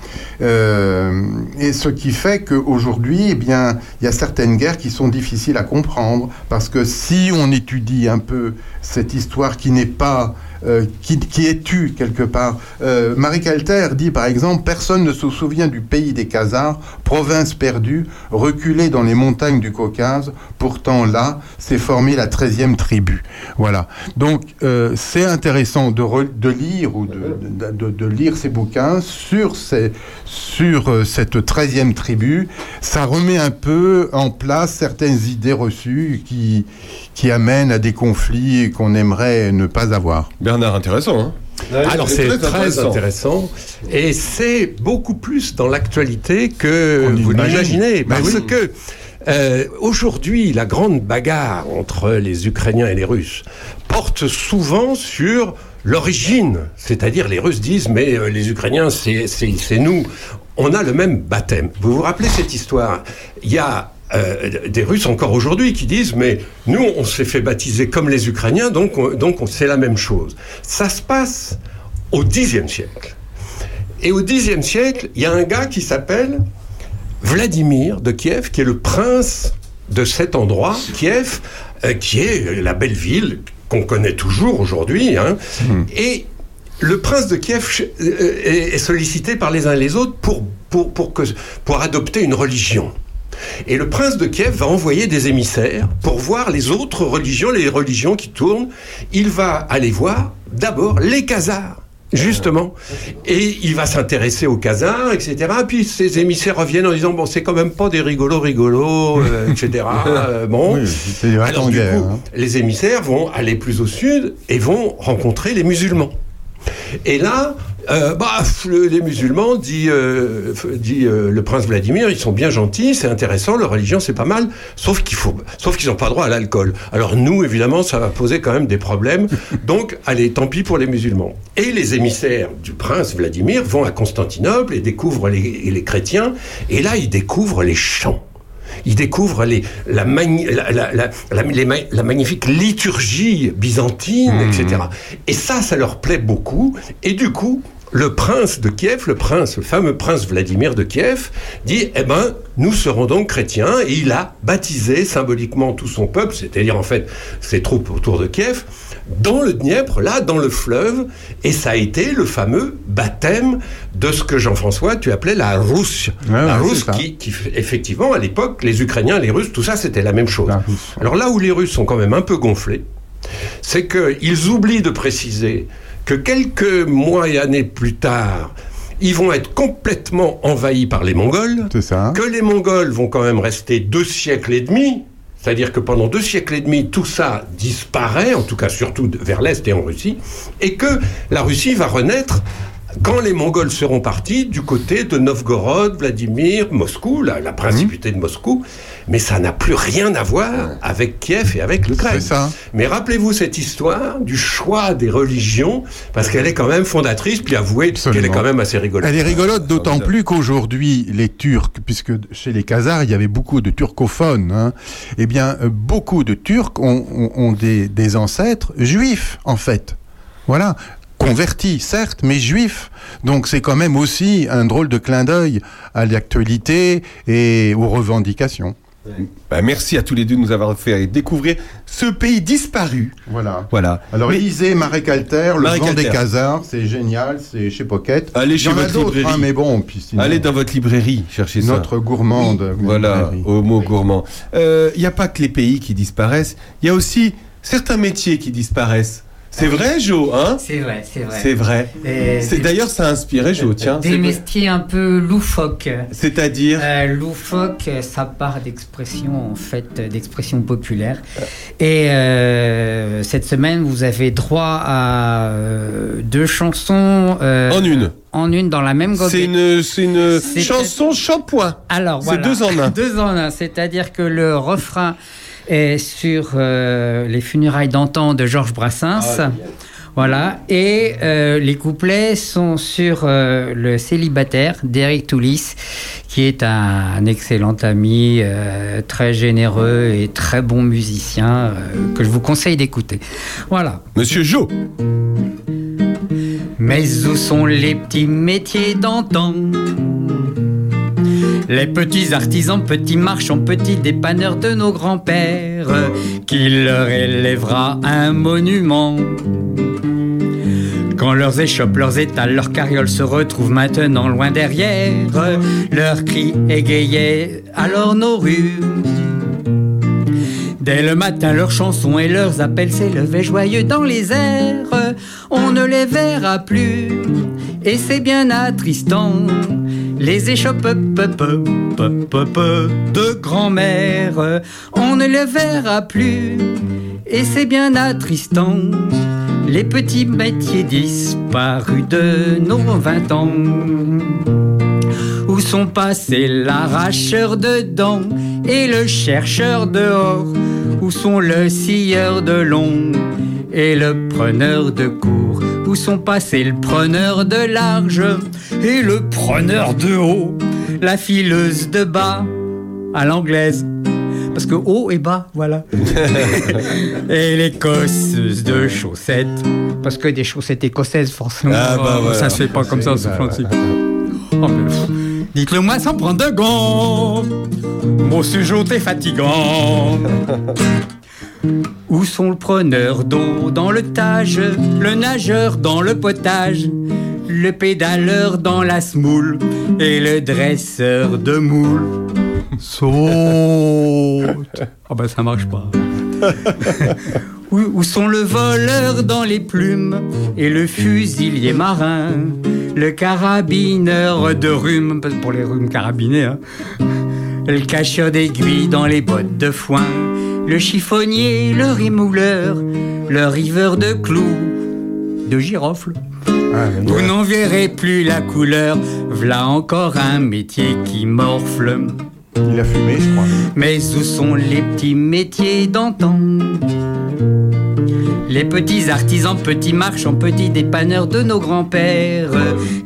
Euh, et ce qui fait qu'aujourd'hui, eh bien, il y a certaines guerres qui sont difficiles à comprendre parce que si on étudie un peu cette histoire qui n'est pas euh, qui, est tue quelque part. Euh, Marie Calter dit par exemple Personne ne se souvient du pays des Khazars, province perdue, reculée dans les montagnes du Caucase. Pourtant là, s'est formée la 13e tribu. Voilà. Donc euh, c'est intéressant de, re- de lire ou de, lire ces bouquins sur, sur cette 13e tribu. Ça remet un peu en place certaines idées reçues qui, qui amènent à des conflits qu'on aimerait ne pas avoir. Bernard, intéressant. Hein Alors c'est très intéressant. et c'est beaucoup plus dans l'actualité que On vous imagine. l'imaginez Ben parce oui. que euh, aujourd'hui la grande bagarre entre les Ukrainiens et les Russes porte souvent sur l'origine, c'est-à-dire les Russes disent mais euh, les Ukrainiens c'est nous, on a le même baptême. Vous vous rappelez cette histoire? Il y a euh, des Russes encore aujourd'hui qui disent mais nous on s'est fait baptiser comme les Ukrainiens donc on- donc on- c'est la même chose. Ça se passe au Xe siècle. Et au Xe siècle, il y a un gars qui s'appelle Vladimir de Kiev, qui est le prince de cet endroit, Kiev, euh, qui est la belle ville qu'on connaît toujours aujourd'hui. hein. Et le prince de Kiev euh, est est sollicité par les uns et les autres pour, pour, pour, que, pour adopter une religion. Et le prince de Kiev va envoyer des émissaires pour voir les autres religions, les religions qui tournent. Il va aller voir d'abord les Khazars. Justement. Et il va s'intéresser aux Khazars, etc. Puis ces émissaires reviennent en disant Bon, c'est quand même pas des rigolos, rigolos, euh, etc. Euh, bon. Oui, c'est des Alors, du guerre, coup, hein. les émissaires vont aller plus au sud et vont rencontrer les musulmans. Et là, euh, bah, les musulmans, dit, euh, dit euh, le prince Vladimir, ils sont bien gentils, c'est intéressant, leur religion c'est pas mal, sauf qu'il faut, sauf qu'ils n'ont pas droit à l'alcool. Alors nous, évidemment, ça va poser quand même des problèmes. Donc, allez, tant pis pour les musulmans. Et les émissaires du prince Vladimir vont à Constantinople et découvrent les, les chrétiens. Et là, ils découvrent les chants. Ils découvrent les, la, les magnifique liturgie byzantine, etc. Et ça, ça leur plaît beaucoup. Et du coup, le prince de Kiev, le prince, le fameux prince Vladimir de Kiev, dit Eh ben, nous serons donc chrétiens. Et il a baptisé symboliquement tout son peuple, c'est-à-dire en fait ses troupes autour de Kiev, dans le Dniepr, là, dans le fleuve. Et ça a été le fameux baptême de ce que Jean-François, tu appelais la Rousse. la ouais, Rousse qui, effectivement, à l'époque, les Ukrainiens, les Russes, tout ça, c'était la même chose. Alors là où les Russes sont quand même un peu gonflés, c'est qu'ils oublient de préciser que quelques mois et années plus tard, ils vont être complètement envahis par les Mongols. Que les Mongols vont quand même rester deux siècles et demi. C'est-à-dire que pendant deux siècles et demi, tout ça disparaît, en tout cas surtout vers l'Est et en Russie, et que la Russie va renaître quand les Mongols seront partis du côté de Novgorod, Vladimir, Moscou, la, la principauté de Moscou. Mais ça n'a plus rien à voir avec Kiev et avec l'Ukraine. Mais rappelez-vous cette histoire du choix des religions, parce qu'elle est quand même fondatrice, puis avouez qu'elle est quand même assez rigolote. Elle est rigolote, d'autant plus qu'aujourd'hui, les Turcs, puisque chez les Khazars, il y avait beaucoup de turcophones, hein, eh bien, euh, beaucoup de Turcs ont, ont- ont des, des ancêtres juifs, en fait. Voilà. Convertis, certes, mais juifs. Donc c'est quand même aussi un drôle de clin d'œil à l'actualité et aux revendications. Bah, merci à tous les deux de nous avoir fait découvrir ce pays disparu. Voilà. Voilà. Alors, Mais- lisez Marais Calter, Le vent des. Khazars, c'est génial, c'est chez Pocket. Allez chez votre librairie. hein, mais bon, puis sinon- Allez dans votre librairie, cherchez ça. Notre gourmande. Voilà, au mot gourmand. Il n'y a pas que les pays qui disparaissent, il y a aussi certains métiers qui disparaissent. C'est vrai, Jo, hein C'est vrai, c'est vrai. C'est vrai. Et C'est- D'ailleurs, ça a inspiré Jo, tiens. Des c'est- métiers un peu loufoques. C'est-à-dire Euh, Loufoque, ça part d'expressions en fait, d'expressions populaires. Et euh, cette semaine, vous avez droit à euh, deux chansons. euh, En une. En une dans la même. C'est une, c'est une C'est- chanson shampoing. Alors C'est voilà. deux en un. deux en un. C'est-à-dire que le refrain est sur euh, les funérailles d'antan de Georges Brassens. Ah, Voilà, et euh, les couplets sont sur euh, le célibataire d'Eric Toulis, qui est un, un excellent ami, euh, très généreux et très bon musicien, que je vous conseille d'écouter. Voilà. Monsieur Jo. Mais où sont les petits métiers d'antan? Les petits artisans, petits marchands, petits dépanneurs de nos grands-pères, qui leur élèvera un monument. Quand leurs échoppes, leurs étals, leurs carrioles se retrouvent maintenant loin derrière, leurs cris égayaient alors nos rues. Dès le matin, leurs chansons et leurs appels s'élevaient joyeux dans les airs. On ne les verra plus, et c'est bien attristant. Les échoppes de grand-mère, on ne les verra plus, et c'est bien attristant. Les petits métiers disparus de nos vingt ans. Où sont passés l'arracheur de dents et le chercheur dehors? Où sont le scieur de long et le preneur de cours? Où sont passés le preneur de large et le preneur de haut La fileuse de bas à l'anglaise parce que haut et bas, voilà. et les cosseuses de chaussettes. Parce que des chaussettes écossaises, forcément, Ah, bah, ça se fait pas comme ça, ce principe. Oh, Dites-le moi sans prendre de gants. Mon sujet est fatigant. Où sont le preneur d'eau dans le tage, le nageur dans le potage, le pédaleur dans la smoule et le dresseur de moule Saute Ah bah ça marche pas. où, où sont le voleur dans les plumes et le fusilier marin, le carabineur de rhume, pour les rhumes carabinés, hein. le cacheur d'aiguilles dans les bottes de foin, le chiffonnier, le rémouleur, le riveur de clous, de girofle. Vous n'en verrez plus la couleur, v'là encore un métier qui morfle. Il a fumé, je crois. Mais où sont les petits métiers d'antan? Les petits artisans, petits marchands, petits dépanneurs de nos grands-pères,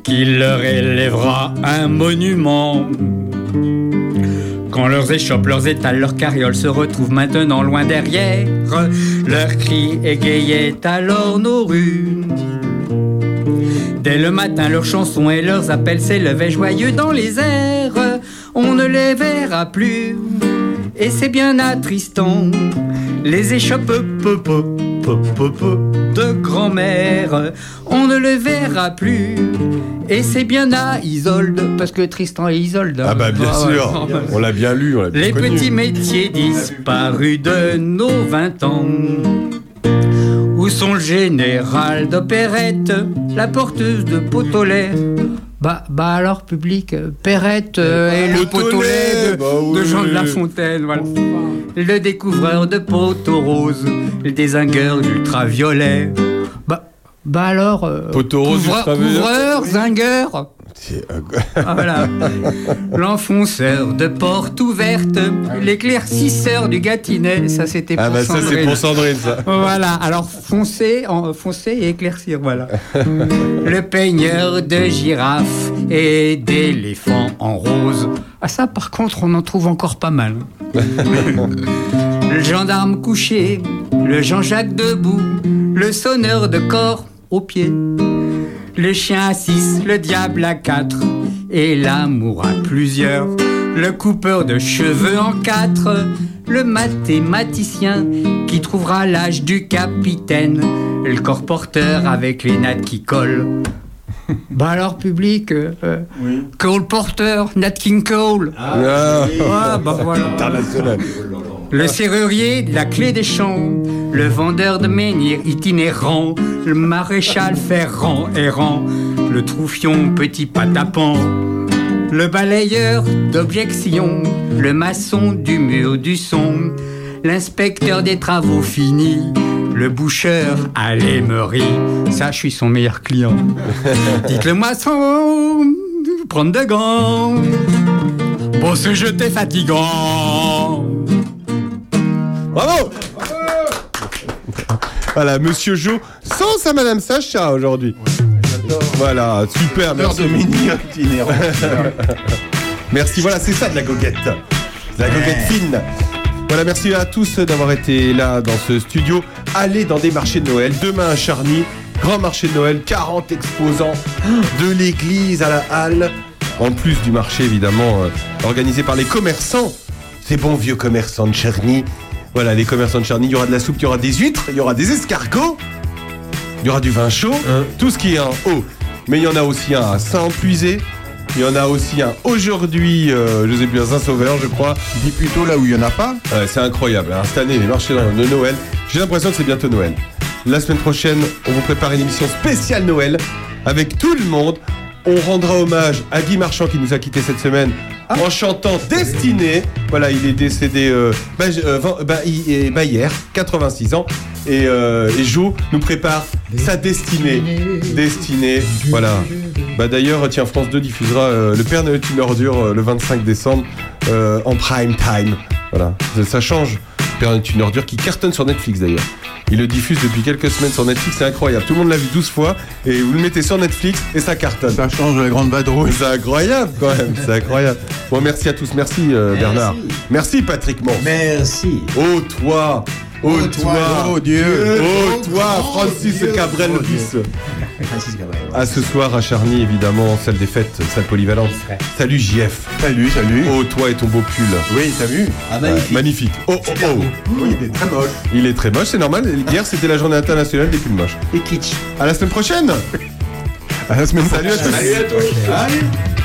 qui leur élèvera un monument. Leurs échoppes, leurs étals, leurs carrioles se retrouvent maintenant loin derrière, leurs cris égayaient alors nos rues. Dès le matin, leurs chansons et leurs appels s'élevaient joyeux dans les airs. On ne les verra plus, et c'est bien attristant. Les échoppes peu, peu de grand-mère, on ne les verra plus. Et c'est bien à Isolde, parce que Tristan et Isolde. Ah bah bien Ah sûr, on l'a bien lu, on l'a bien Les connu. petits métiers disparus de nos vingt ans. Où sont le général d'opérette, la porteuse de pot au lait bah, bah alors, public, euh, Perrette euh, et le Pot au pot au lait de, bah de. Jean de La Fontaine, voilà. Le découvreur de poteaux roses, le désingueur d'ultraviolet. Bah, bah alors, euh, Poteau rose, couvreur, ultraviolet. couvreur, zingueur. Ah, voilà. L'enfonceur de porte ouverte, l'éclaircisseur du gâtinet, ça c'était pour Ah bah ça c'est pour Sandrine ça. Voilà, alors foncer, en, foncer et éclaircir, voilà. Le peigneur de girafes et d'éléphants en rose. Ah ça par contre on en trouve encore pas mal. le gendarme couché, le Jean-Jacques debout, le sonneur de corps au pied. Le chien à six, le diable à quatre, et l'amour à plusieurs. Le coupeur de cheveux en quatre, le mathématicien qui trouvera l'âge du capitaine. Le corps-porteur avec les nattes qui collent. Bah alors, public, euh, euh, Cole Porter, Nat King Cole. Ah. Ah, bah voilà. International. Le serrurier de la clé des champs, le vendeur de menhirs itinérant, le maréchal ferrant errant, le troufion petit patapan, le balayeur d'objection, le maçon du mur du son, l'inspecteur des travaux finis, le boucheur à l'émerie. Ça, je suis son meilleur client. Dites-le moi sans prendre de gants pour se jeter fatigant. Bravo Voilà, Monsieur Jo, sans sa Madame Sacha aujourd'hui. Voilà, super, merci. de mini. Merci, voilà, c'est ça de la goguette. De la goguette fine. Voilà, merci à tous d'avoir été là dans ce studio. Allez dans des marchés de Noël. Demain à Charny, grand marché de Noël, 40 exposants de l'église à la halle. En plus du marché, évidemment, euh, organisé par les commerçants. Ces bons vieux commerçants de Charny. Voilà, les commerçants de Charny. Il y aura de la soupe, il y aura des huîtres, il y aura des escargots. Il y aura du vin chaud, tout ce qui est en haut. Mais il y en a aussi un à Saint-Puisé. Il y en a aussi un aujourd'hui, euh, je sais plus, à Saint-Sauveur, je crois. Dis plutôt là où il n'y en a pas. Ouais, c'est incroyable. hein. Cette année, les marchés de Noël, j'ai l'impression que c'est bientôt Noël. La semaine prochaine, on vous prépare une émission spéciale Noël avec tout le monde. On rendra hommage à Guy Marchand qui nous a quitté cette semaine en chantant Destiné. Voilà, il est décédé euh, bah, euh, bah, il- bah, hier, 86 ans. Et, euh, et Jo nous prépare sa destinée. Destinée, voilà. Bah d'ailleurs, tiens, France 2 diffusera euh, Le Père Noël une ordure euh, le 25 décembre euh, en prime time. Voilà, ça change. Le Père Noël est une ordure qui cartonne sur Netflix d'ailleurs. Il le diffuse depuis quelques semaines sur Netflix, c'est incroyable. Tout le monde l'a vu 12 fois et vous le mettez sur Netflix et ça cartonne. Ça change la grande vadrouille. C'est incroyable quand même, c'est incroyable. Bon, merci à tous, merci euh, Bernard. Merci Patrick Mons. Merci. Oh toi, oh, toi, oh Dieu. oh toi, Francis Cabrel Bus. À ce soir à Charny, évidemment, salle des fêtes, salle polyvalente. Salut JF. Salut, salut. Oh toi et ton beau pull. Oui, t'as vu Ah, magnifique. magnifique. Oh, oh, oh. Oui, il est très moche. Il est très moche, c'est normal. Hier, c'était la journée internationale des pulls moches. Et kitsch. À la semaine prochaine. À la semaine Salut à tous. prochaine. Salut à tous. Allez.